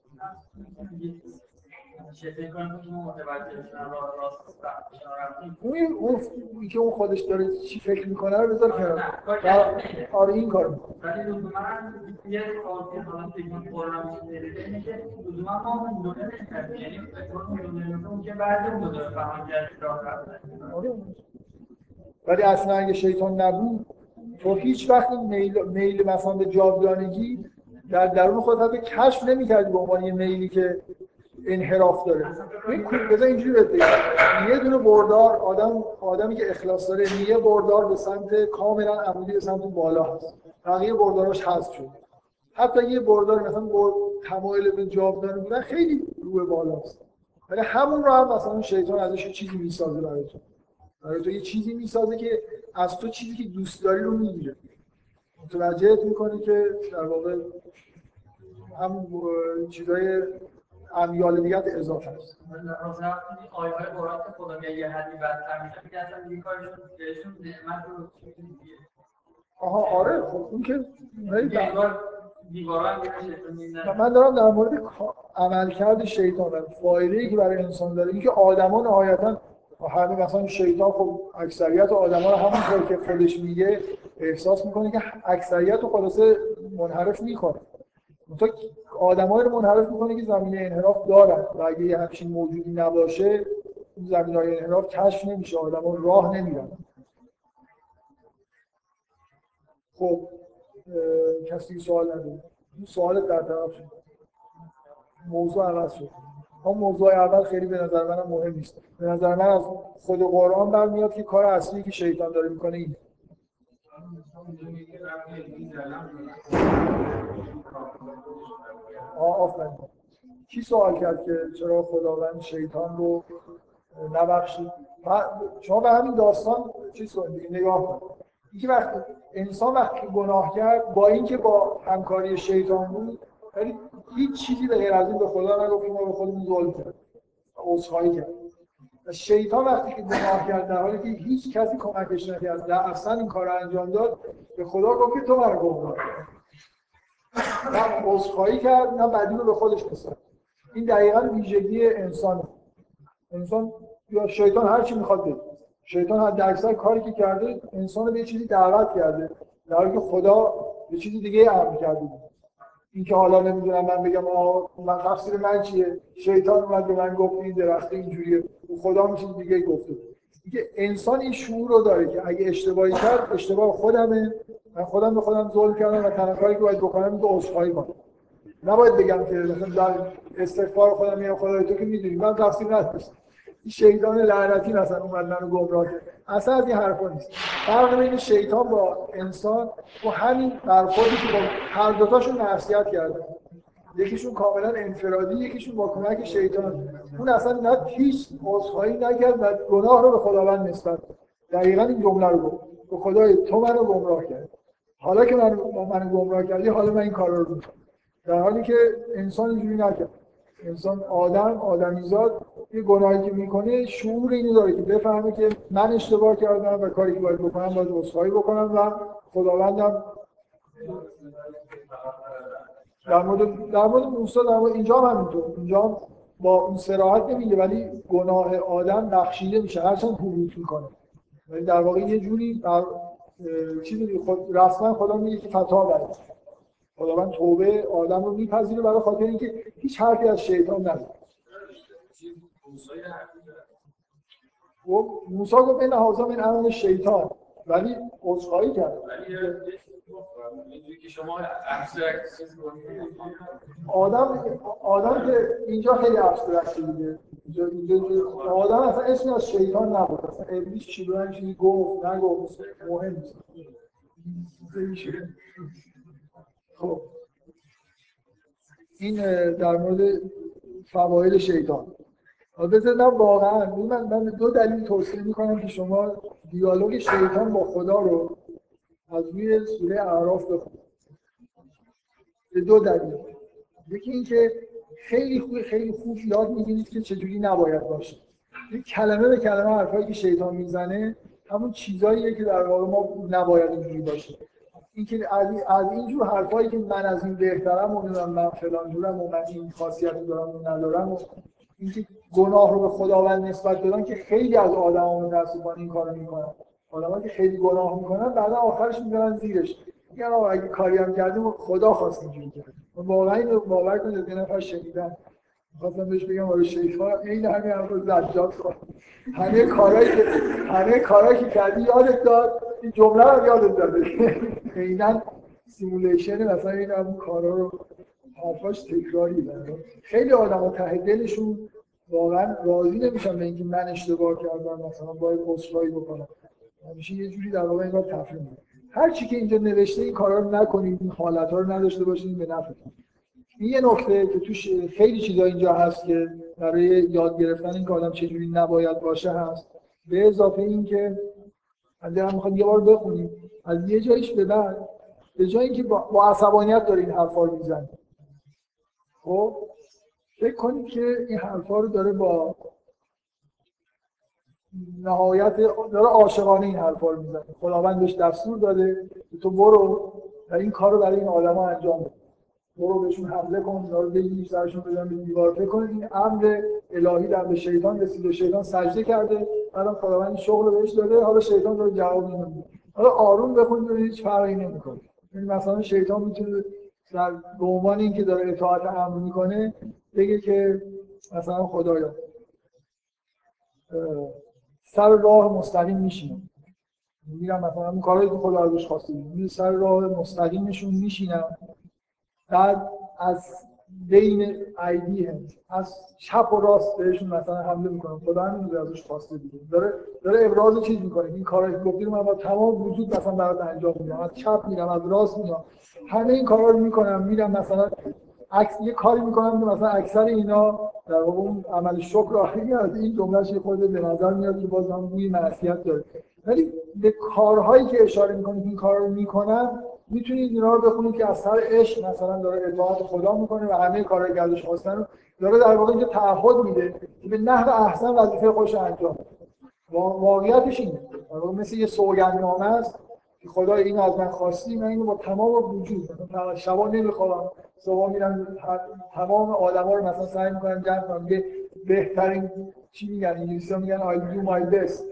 اون اون که اون خودش داره چی فکر می‌کنه رو بذار کنار آره این کار می‌کنه. ولی لزوما یه حالا فکر می‌کنم میشه لزوما ما اون یعنی اون که بعد اون فهم رفتن ولی اصلا اگه شیطان نبود تو هیچ وقت میل, میل مثلا به جاودانگی در درون خودت حتی کشف نمی‌کردی به عنوان یه میلی که انحراف داره. بذار اینجوری بده یه دونه بردار آدم آدمی که اخلاص داره یه بردار به سمت کاملا عمودی به سمت بالا هست. بقیه برداراش حذف شد حتی یه بردار مثلا با تمایل به جاودانه بودن خیلی روی بالاست ولی همون رو هم مثلا شیطان ازش چیزی می‌سازه برای تو. برای تو یه چیزی می‌سازه که از تو چیزی که دوست داری رو می‌گیره. متوجهت می‌کنی که در واقع هم چیزای امیال دیگه اضافه است. آیه های قرآن که خدا میگه یه حدی بدتر میشه میگه اصلا دیگه کارشون بهشون نعمت رو آها آره خب اون که من دارم در مورد عملکرد شیطان فایده که برای انسان داره اینکه آدما نهایتا همه مثلا شیطان خب اکثریت آدما رو همونطور که خودش میگه احساس می‌کنه که اکثریت رو خلاصه منحرف می‌کنه. تو آدمایی رو منحرف می‌کنه که زمینه انحراف دارن و اگه یه همچین موجودی نباشه اون زمینه های انحراف کشف نمیشه آدما راه نمیرن. خب کسی سوال نداره. این سوال در طرف شد. موضوع عوض شد. اون موضوع اول خیلی به نظر من مهم نیست. به نظر من از خود قرآن برمیاد که کار اصلی که شیطان داره می‌کنه اینه. آفرین. کی سوال کرد که چرا خداوند شیطان رو نبخشید؟ شما به همین داستان چیز کنید نگاه کنید. اینکه وقتی انسان وقتی گناه کرد با اینکه با همکاری شیطان بود ولی هیچ چیزی به غیر از این به خدا نگفتیم ما به خودمون ظلم کرد عذرخواهی کرد. شیطان وقتی که گناه کرد در حالی که هیچ کسی کمکش نکرد در اصلا این کار انجام داد به خدا گفت که تو منو گمراه نه عذرخواهی کرد نه بدی رو به خودش بسد این دقیقا ویژگی انسان انسان یا شیطان هر چی می‌خواد بده. شیطان حد اکثر کاری که کرده انسان رو به چیزی دعوت کرده در حالی که خدا به چیزی دیگه امر کرده. اینکه حالا نمی‌دونم من بگم آه من تفسیر من چیه؟ شیطان اومد به من گفت این درخت اینجوریه. خدا هم چیز دیگه گفته. دیگه انسان این شعور رو داره که اگه اشتباهی کرد اشتباه خودمه. من خودم به خودم ظلم کردم و تنها کاری که باید بکنم که عذرخواهی کنم. نباید بگم که مثلا در استغفار خودم میگم خدای تو که می‌دونی من تفسیر نداشتم. این شیطان لعنتی مثلا اومد منو گمراه کرد. اصلا از این حرفا نیست. فرق بین شیطان با انسان و همین برخوردی که با هر دوتاشون نفسیت کردن یکیشون کاملا انفرادی یکیشون با کمک شیطان. اون اصلا نه هیچ عذرخواهی نکرد و گناه رو به خداوند نسبت دقیقا این جمله رو گفت. به خدای تو منو گمراه کرد. حالا که من منو گمراه کردی حالا من این کار رو در حالی که انسان اینجوری نکرد. انسان آدم آدمیزاد یه گناهی که می‌کنه شعور اینو داره که بفهمه که من اشتباه کردم و کاری که باید بکنم باید عذرخواهی بکنم و خداوندم در مورد در مورد موسی در مورد اینجا هم همینطور. اینجا با اون صراحت نمیگه ولی گناه آدم نقشیده میشه. هرچند حبوط می‌کنه. ولی در واقع یه جوری چیزی خود رسما خدا میگه که خطا برای خداوند توبه آدم رو میپذیره برای خاطر اینکه هیچ حرفی از شیطان نداره و موسی گفت این هازا من امن شیطان. ولی عذرخواهی کرد. آدم آدم که اینجا خیلی ابسترکت اینجا آدم اصلا اسمی از شیطان نبود. اصلا ابلیس چی رو چیزی گفت؟ نگفت. مهم نیست. خب. این در مورد فواید شیطان. بذار من واقعا من من دو دلیل توصیه می‌کنم که شما دیالوگ شیطان با خدا رو از روی سوره اعراف بخونید به دو دلیل. یکی اینکه خیلی خوب خیلی خوب یاد می‌گیرید که چجوری نباید باشه. این کلمه به کلمه حرفایی که شیطان می‌زنه همون چیزاییه که در واقع ما نباید اینجوری باشه. اینکه از از اینجور حرفایی که من از این بهترم و من فلان جورم و من این خاصیت دارم و ندارم و اینکه گناه رو به خداوند نسبت بدن که خیلی از آدما متاسفانه این کارو می‌کنن. آدمایی که خیلی گناه می‌کنن بعدا آخرش می‌ذارن زیرش. میگن آقا اگه کاری هم کردیم خدا خواست اینجوری کرد. واقعا اینو باور کنید یه نفر شنیدن خواستم بهش بگم آره شیخا این همین حرف زجاج کن همه کارهایی که همه کارهایی که کردی یادت داد. این جمله رو یادت داده. عینا سیمولیشن مثلا این همون کارا رو حرفاش تکراری خیلی آدم ته دلشون واقعا راضی نمیشن به اینکه من اشتباه کردم مثلا باید عذرخواهی بکنم. همیشه یه جوری در واقع انگار تفریح هر چی که اینجا نوشته این کارا رو نکنید این حالت ها رو نداشته باشید به نفعتون این یه نکته که توش خیلی چیزا اینجا هست که برای یاد گرفتن این که آدم چجوری نباید باشه هست. به اضافه این که من می‌خواد یه بار بخونیم. از یه جایش به بعد به جایی که با, عصبانیت داره این حرفا رو می‌زنه خب؟ فکر کنید که این حرفا رو داره با نهایت داره عاشقانه این حرفا رو می‌زنه. خداوند بهش دستور داده تو برو و این کار رو برای این آدما انجام بده. برو بهشون حمله کن اونا رو بگیر سرشون بزن به دیوار کنید این امر الهی در به شیطان رسیده. شیطان سجده کرده. بعدم خداوند شغل بهش داده. حالا شیطان داره جواب میده. حالا آروم بخونید هیچ فرقی نمی‌کنه. یعنی مثلا شیطان می‌تونه در به عنوان اینکه داره اطاعت امر می‌کنه بگه که مثلا خدایا سر راه مستقیم میشینه میرم مثلا اون کارهایی که خدا ازش خواسته می سر راه مستقیمشون میشینم. بعد از بین ایدی هم از چپ و راست بهشون مثلا حمله می‌کنم. خدا همین ازش خواسته داره داره ابراز چیز می‌کنه. این کارا که گفتیم من با تمام وجود مثلا برات انجام میدم. از چپ میرم از راست میام همه این کارا رو می‌کنم. میرم مثلا عکس یه کاری می‌کنم که مثلا اکثر اینا در اون عمل شکر آخری از این جملهش خود به نظر میاد که باز هم بوی معصیت داره. ولی به کارهایی که اشاره می‌کنه این کار رو می‌کنم می‌تونید اینا رو بخونید که از سر عشق مثلا داره اطاعت خدا می‌کنه و همه کارهای که خواستن رو داره در واقع اینجا تعهد میده که به نحو احسن وظیفه خودش انجام واقعیتش اینه. مثل یه سوگندنامه است که خدا اینو از من خواستی من اینو با تمام وجود شبا نمی‌خوام. صبح میرم تمام آدما رو مثلا سعی می‌کنم جمع کنم بهترین چی میگن؟ انگلیسی میگن I do my best.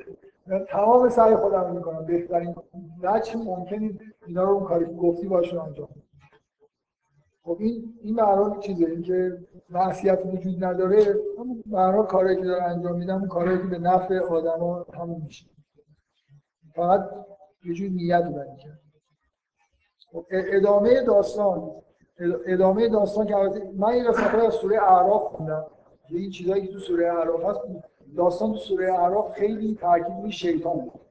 تمام سعی خودم رو می‌کنم. بهترین وجه ممکنی اینا رو اون کاری گفتی باشون انجام خب این این معنا چیزه. این که معصیت وجود نداره معنا کاری که داره انجام میدم کاری که به نفع آدما همون میشه. فقط یه جور نیت رو کرد. خب ادامه داستان. ادامه داستان که من این قسمت از سوره اعراف خوندم. این چیزایی که تو سوره اعراف هست داستان تو سوره اعراف خیلی تاکید روی شیطان بود.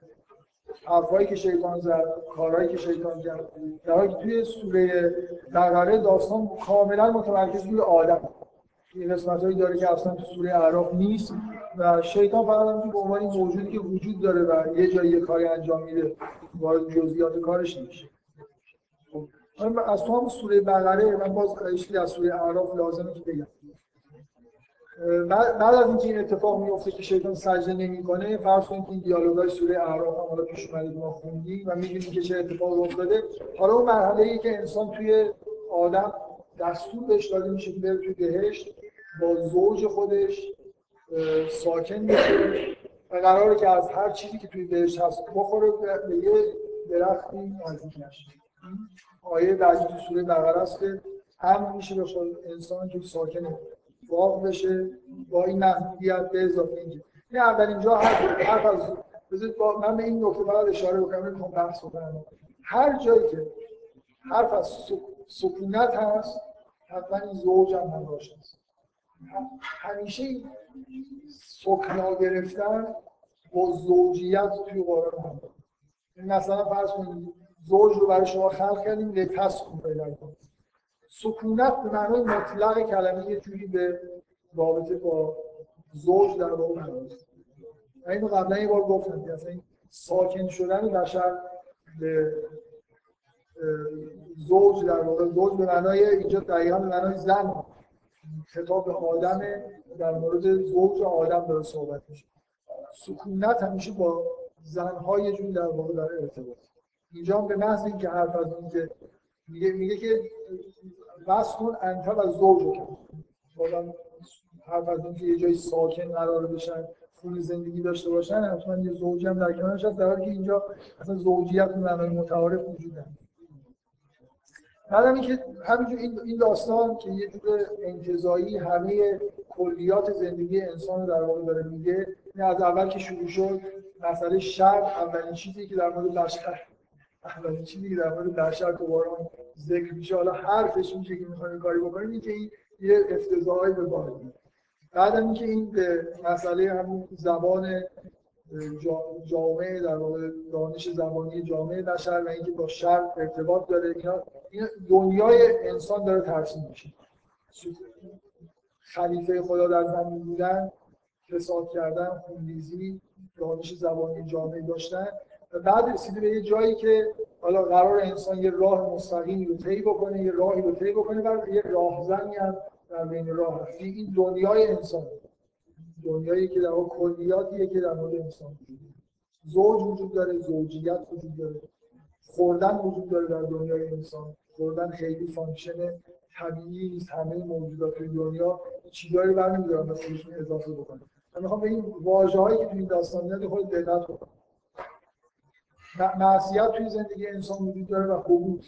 حرفایی که شیطان زد کارهایی که شیطان کرد در حالی توی سوره بقره داستان کاملا متمرکز روی آدم. این قسمت هایی داره که اصلا تو سوره اعراف نیست و شیطان فقط به عنوان موجودی که وجود داره و یه جایی یه کاری انجام میده وارد جزئیات کارش نمیشه. خب از تو هم سوره بقره من باز از سوره اعراف لازمه که بگم. بعد از اینکه این اتفاق میفته که شیطان سجده نمی‌کنه فرض کنید این دیالوگای سوره اعراف هم حالا پیش اومده ما خوندیم و می‌دونیم که چه اتفاقی افتاده. حالا اون مرحله ای که انسان توی آدم دستور بهش داده میشه که بره توی بهشت با زوج خودش ساکن میشه و قراره که از هر چیزی که توی بهشت هست بخوره به یه درختی نزدیک نشه. آیه بعدی تو سوره بقره است که هم میشه به انسان که ساکن باغ بشه با این محدودیت به اضافه اینکه این اولین جا حرف از با من به این نکته فقط اشاره بکنم نمی‌خوام بحث بکنم. هر جایی که حرف از سکونت هست حتما این زوج هم همراش هست. همیشه سکنا گرفتن با زوجیت توی قرآن هم. مثلا فرض کنید زوج رو برای شما خلق کردیم لتسکن پیدا سکونت به معنای مطلق کلمه یه جوری به رابطه با زوج در واقع من اینو قبلا یه بار گفتم که این ساکن شدن بشر به زوج در واقع زوج به معنای اینجا دقیقا به معنای زن خطاب به آدم در مورد زوج آدم داره صحبت میشه. سکونت همیشه با زنهای یه جوری در واقع در ارتباط. اینجا به محض اینکه حرف از که میگه میگه که کن انت و زوج آدم حرف از اینکه یه جای ساکن قرار بشن خون زندگی داشته باشن حتما یه زوجی هم در کنارش هست در حالی که اینجا اصلا زوجیت به معنای متعارف وجود داره بعدم اینکه همینجور این داستان که یه جور انتظایی همه کلیات زندگی انسان رو در واقع داره میگه این از اول که شروع شد مسئله شر اولین چیزی که در مورد بشر اولین چیزی که در مورد بشر باران ذکر میشه حالا حرفش میشه که می‌خوایم کاری بکنیم این این یه افتضاحی به بار بعدم اینکه این به مسئله همون زبان جامعه در واقع دانش زبانی جامعه بشر و اینکه با شر ارتباط داره این دنیای انسان داره ترسیم میشه خلیفه خدا در زمین بودن فساد کردن خونریزی دانش زبانی جامعه داشتن و بعد رسیده به یه جایی که حالا قرار انسان یه راه مستقیمی رو طی بکنه یه راهی رو طی بکنه و یه راهزنی هم در بین راه هست این دنیای انسان. دنیایی که در کلیاتیه که در مورد انسان وجود زوج وجود داره زوجیت وجود داره. خوردن وجود داره در دنیای انسان. خوردن خیلی function طبیعی نیست. همه موجودات دنیا چیزایی برنمیدارن به خودشون اضافه بکنن. من می‌خوام به این واژه هایی که توی این داستان میاد خود دقت بکنم معصیت توی زندگی انسان وجود داره و حبوط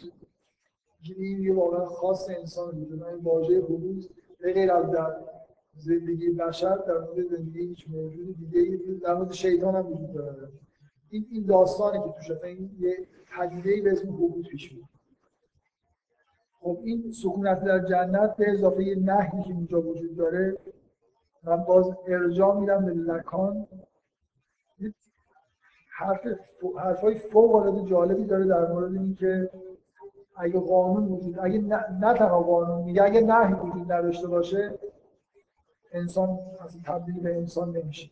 این یه واقعا خاص انسان وجود این واژه حبوط غیر از در زندگی بشر در مورد زندگی هیچ موجود دیگه در مورد شیطان هم وجود داره. این این داستانی که توش این یه پدیده به اسم حبوط پیش میاد. خب این سکونت در جنت به اضافه نهی که اینجا وجود داره. من باز ارجاع میدم به لکان. حرف حرفای فوق العاده جالبی داره در مورد اینکه اگه قانون وجود اگه نه, تنها قانون میگه اگه نهی وجود نداشته باشه انسان از تبدیل به انسان نمیشه.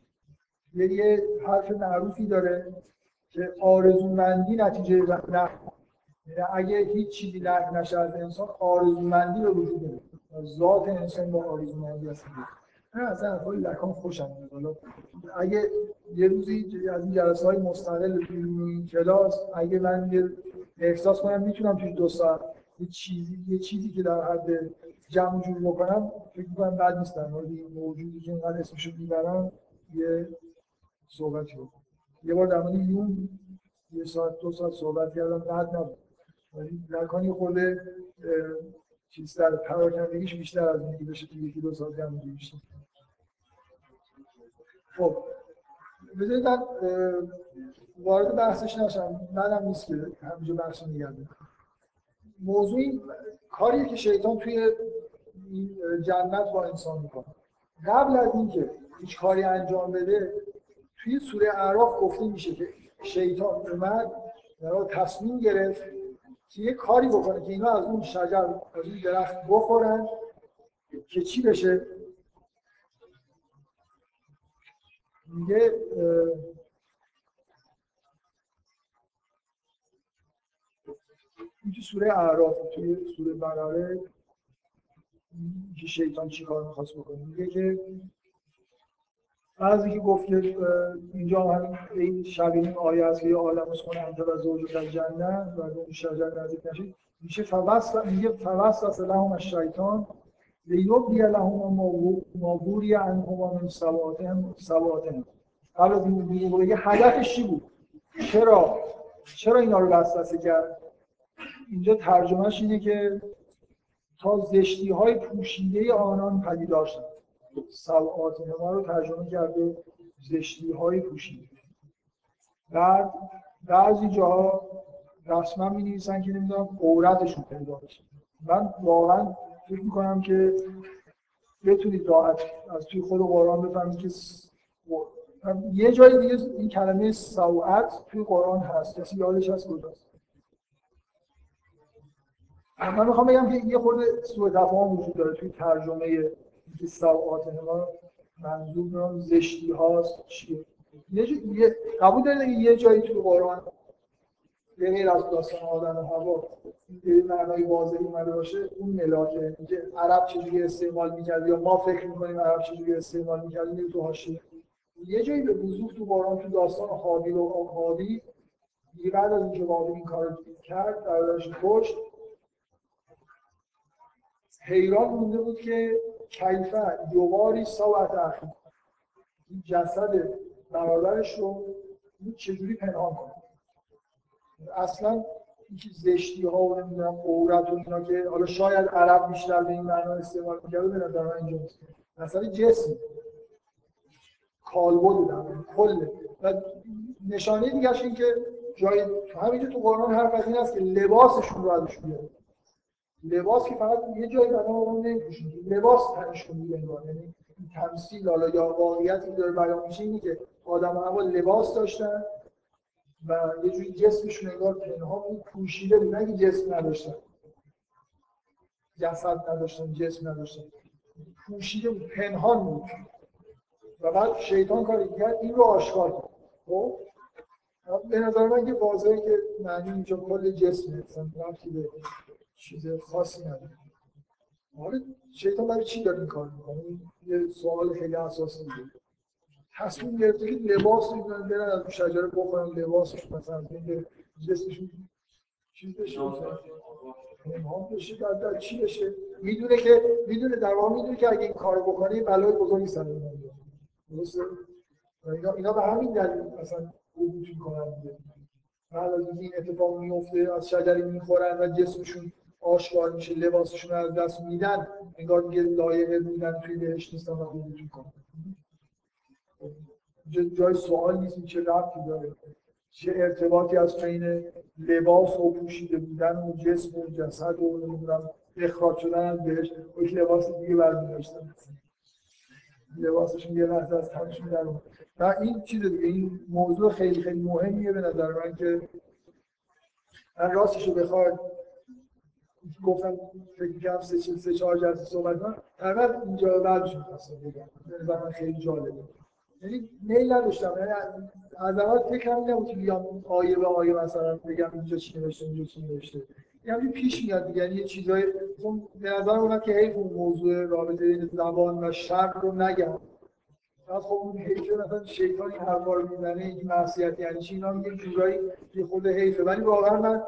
یه, یه حرف معروفی داره که آرزومندی نتیجه نه یعنی اگه هیچ چیزی درک نشه از انسان آرزومندی به وجود نمیاد ذات انسان با آرزومندی هست. من اصلا خیلی لکان خوشم میاد. اگه یه روزی از این جلسه های مستقل توی کلاس اگه من یه احساس کنم می‌تونم توی دو ساعت یه چیزی یه چیزی که در حد جمع جور بکنم فکر می‌کنم بد نیستم ولی موجودی که اینقدر اسمشو می‌برم یه صحبتی بکنم یه بار در مورد یون یه ساعت دو ساعت صحبت کردم بد نبود. ولی لکانی خورده چیزتر پراکندگیش بیشتر از اینکه بشه توی یکی دو ساعت جمع جور خب. بذارید من وارد بحثش نشم. منم نیست که همینجا بحث رو موضوع این کاریه که شیطان توی جنت با انسان می‌کنه. قبل از اینکه هیچ کاری انجام بده توی سوره اعراف گفته میشه که شیطان اومد در تصمیم گرفت که یه کاری بکنه که اینا از اون شجر از اون درخت بخورن که چی بشه؟ میگه این تو سوره اعراف توی سوره بقره که شیطان چی کار می‌خواست بکنه؟ میگه که بعضی که گفت که اینجا هم این شبیه این آیه است که یه عالم کنه انت و زوج در جنت و اون شجر نزدیک نشید میشه فوست میگه فوست لهم الشیطان. لیبدی لهم ما بوری عنهما من سواتهم سواتهم قبل از این بگه هدفش چی بود؟ چرا؟ چرا اینا رو وسوسه کرد؟ اینجا ترجمهش اینه که تا زشتی های پوشیده آنان پدیدار شد سوات ما رو ترجمه کرده زشتی های پوشیده. بعد بعضی جاها رسما می نویسن که نمی‌دونم عورتشون پیدا بشه من واقعا فکر می‌کنم که بتونید راحت از توی خود قرآن بفهمید که یه جای دیگه این کلمه سوعت توی قرآن هست. کسی یادش هست کجاست. من می‌خوام بگم که یه خورده سوء تفاهم وجود داره توی ترجمه اینکه سوعات ما منظور زشتی هاست چیه؟ یه قبول دارید یه جایی توی قرآن به غیر از داستان آدم و هوا به معنای واضحی اومده باشه اون ملاکه که عرب چجوری استعمال می‌کرد؟ یا ما فکر می‌کنیم عرب چجوری استعمال می‌کرد؟ تو حاشیه. یه جایی به وضوح تو قرآن تو داستان حابیل و حابیل دیگه بعد از اینکه قابل این کار کرد برادرش کشت. حیران مونده بود که کیفه یواری ساعت اخی جسد برادرش رو چجوری پنهان کنه؟ اصلا زشتی ها و نمی‌دونم عورت و اینا که حالا شاید عرب بیشتر به این معنا استعمال می‌کرده به نظر من اینجا مثلا جسم. کالبد در کل. و نشانه دیگه این که جای همینجا تو قرآن حرف از این است که لباسشون رو ازش بیاره لباس که فقط یه جایی بدن رو نمیپوشن لباس تنشون میگه انگار. یعنی تمثیل حالا یا واقعیتی داره بیان میشه اینه که آدم ها لباس داشتن. و یه جوری جسمشون انگار پنهان بود پوشیده بود. نه جسم نداشتن. جسد نداشتن جسم نداشتن. پوشیده بود پنهان بود. و بعد شیطان کاری کرد این رو آشکار کرد. خب؟ به نظر من که واضحه که معنی اینجا کل جسمه مثلا رفتی به چیز خاصی نداره حالا شیطان برای چی داره این کار می‌کنه؟ یه سوال خیلی اساسی دیگه تصمیم گرفته که لباس می‌دونن برن از شجره بخورن لباسش مثلا اینکه جسمشون چیز بشه نمام بشه. بعد چی بشه؟ می‌دونه که می‌دونه در واقع می‌دونه که اگه این کار بکنه بلای بزرگی سر درسته؟ اینا اینا به همین دلیل مثلا وجود می‌کنن بعد از این اتفاق میفته از شجره می‌خورن و جسمشون آشکار میشه لباسشون از دست میدن انگار میگه لایق بودن توی بهش نیستن و وجود می‌کنن. جای سوال نیست چه ربطی داره. چه ارتباطی از بین لباس و پوشیده بودن و جسم و جسد و نمی‌دونم اخراج شدن از بهش و لباس دیگه برمیداشتن. لباسشون یه لحظه از تنشون در و این چیز دیگه این موضوع خیلی خیلی مهمیه به نظر من که من راستش رو بخواد گفتم فکر کنم سه چهار جلسه صحبت تقریبا اینجا بعدش می‌خواستم بگم. به نظر من خیلی جالبه. یعنی میل نداشتم. یعنی از اول فکرم نبود که بیام آیه به آیه مثلا بگم اینجا چی نوشته اینجا چی نوشته. یعنی پیش میاد دیگه. یعنی یه چیزای به نظر اومد که حیف اون موضوع رابطه بین زبان و شر رو نگم. بعد خب اون حیف مثلا شیطان این حرفا رو می‌زنه این معصیت یعنی چی اینا میگه جورایی یه خود حیفه. ولی واقعا من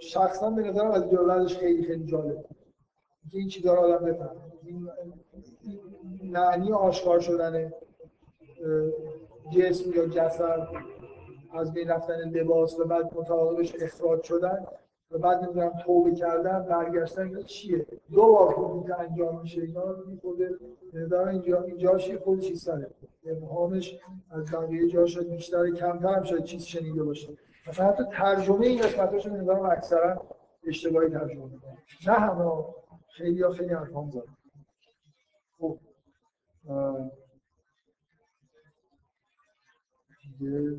شخصا به نظرم از جالبش خیلی خیلی جالب. این چیزا رو آدم بفهمه. این معنی آشکار شدن جسم یا جسد از بین رفتن لباس و بعد متعاقبش اخراج شدن و بعد نمی‌دونم توبه کردن برگشتن این چیه؟ دو بار خود انجام میشه اینا خود نظر اینجا اینجا یه خود چیز سره. ابهامش از بقیه جا شد بیشتر کمتر هم شاید چیز شنیده باشه. مثلا حتی ترجمه این قسمتاش رو نظرم اکثرا اشتباهی ترجمه می‌کنه. نه همه خیلی ها خیلی ارقام زدن. خب دیگه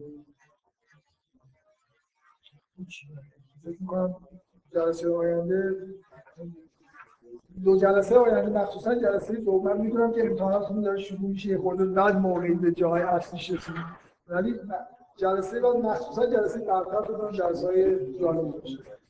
جلسه آینده دو جلسه آینده مخصوصا جلسه دوم می‌دونم که امتحاناتتون داره شروع میشه یه خورده بعد موقعی به جای اصلی رسید ولی جلسه بعد مخصوصا جلسه برطرف جلسه های جالب باشه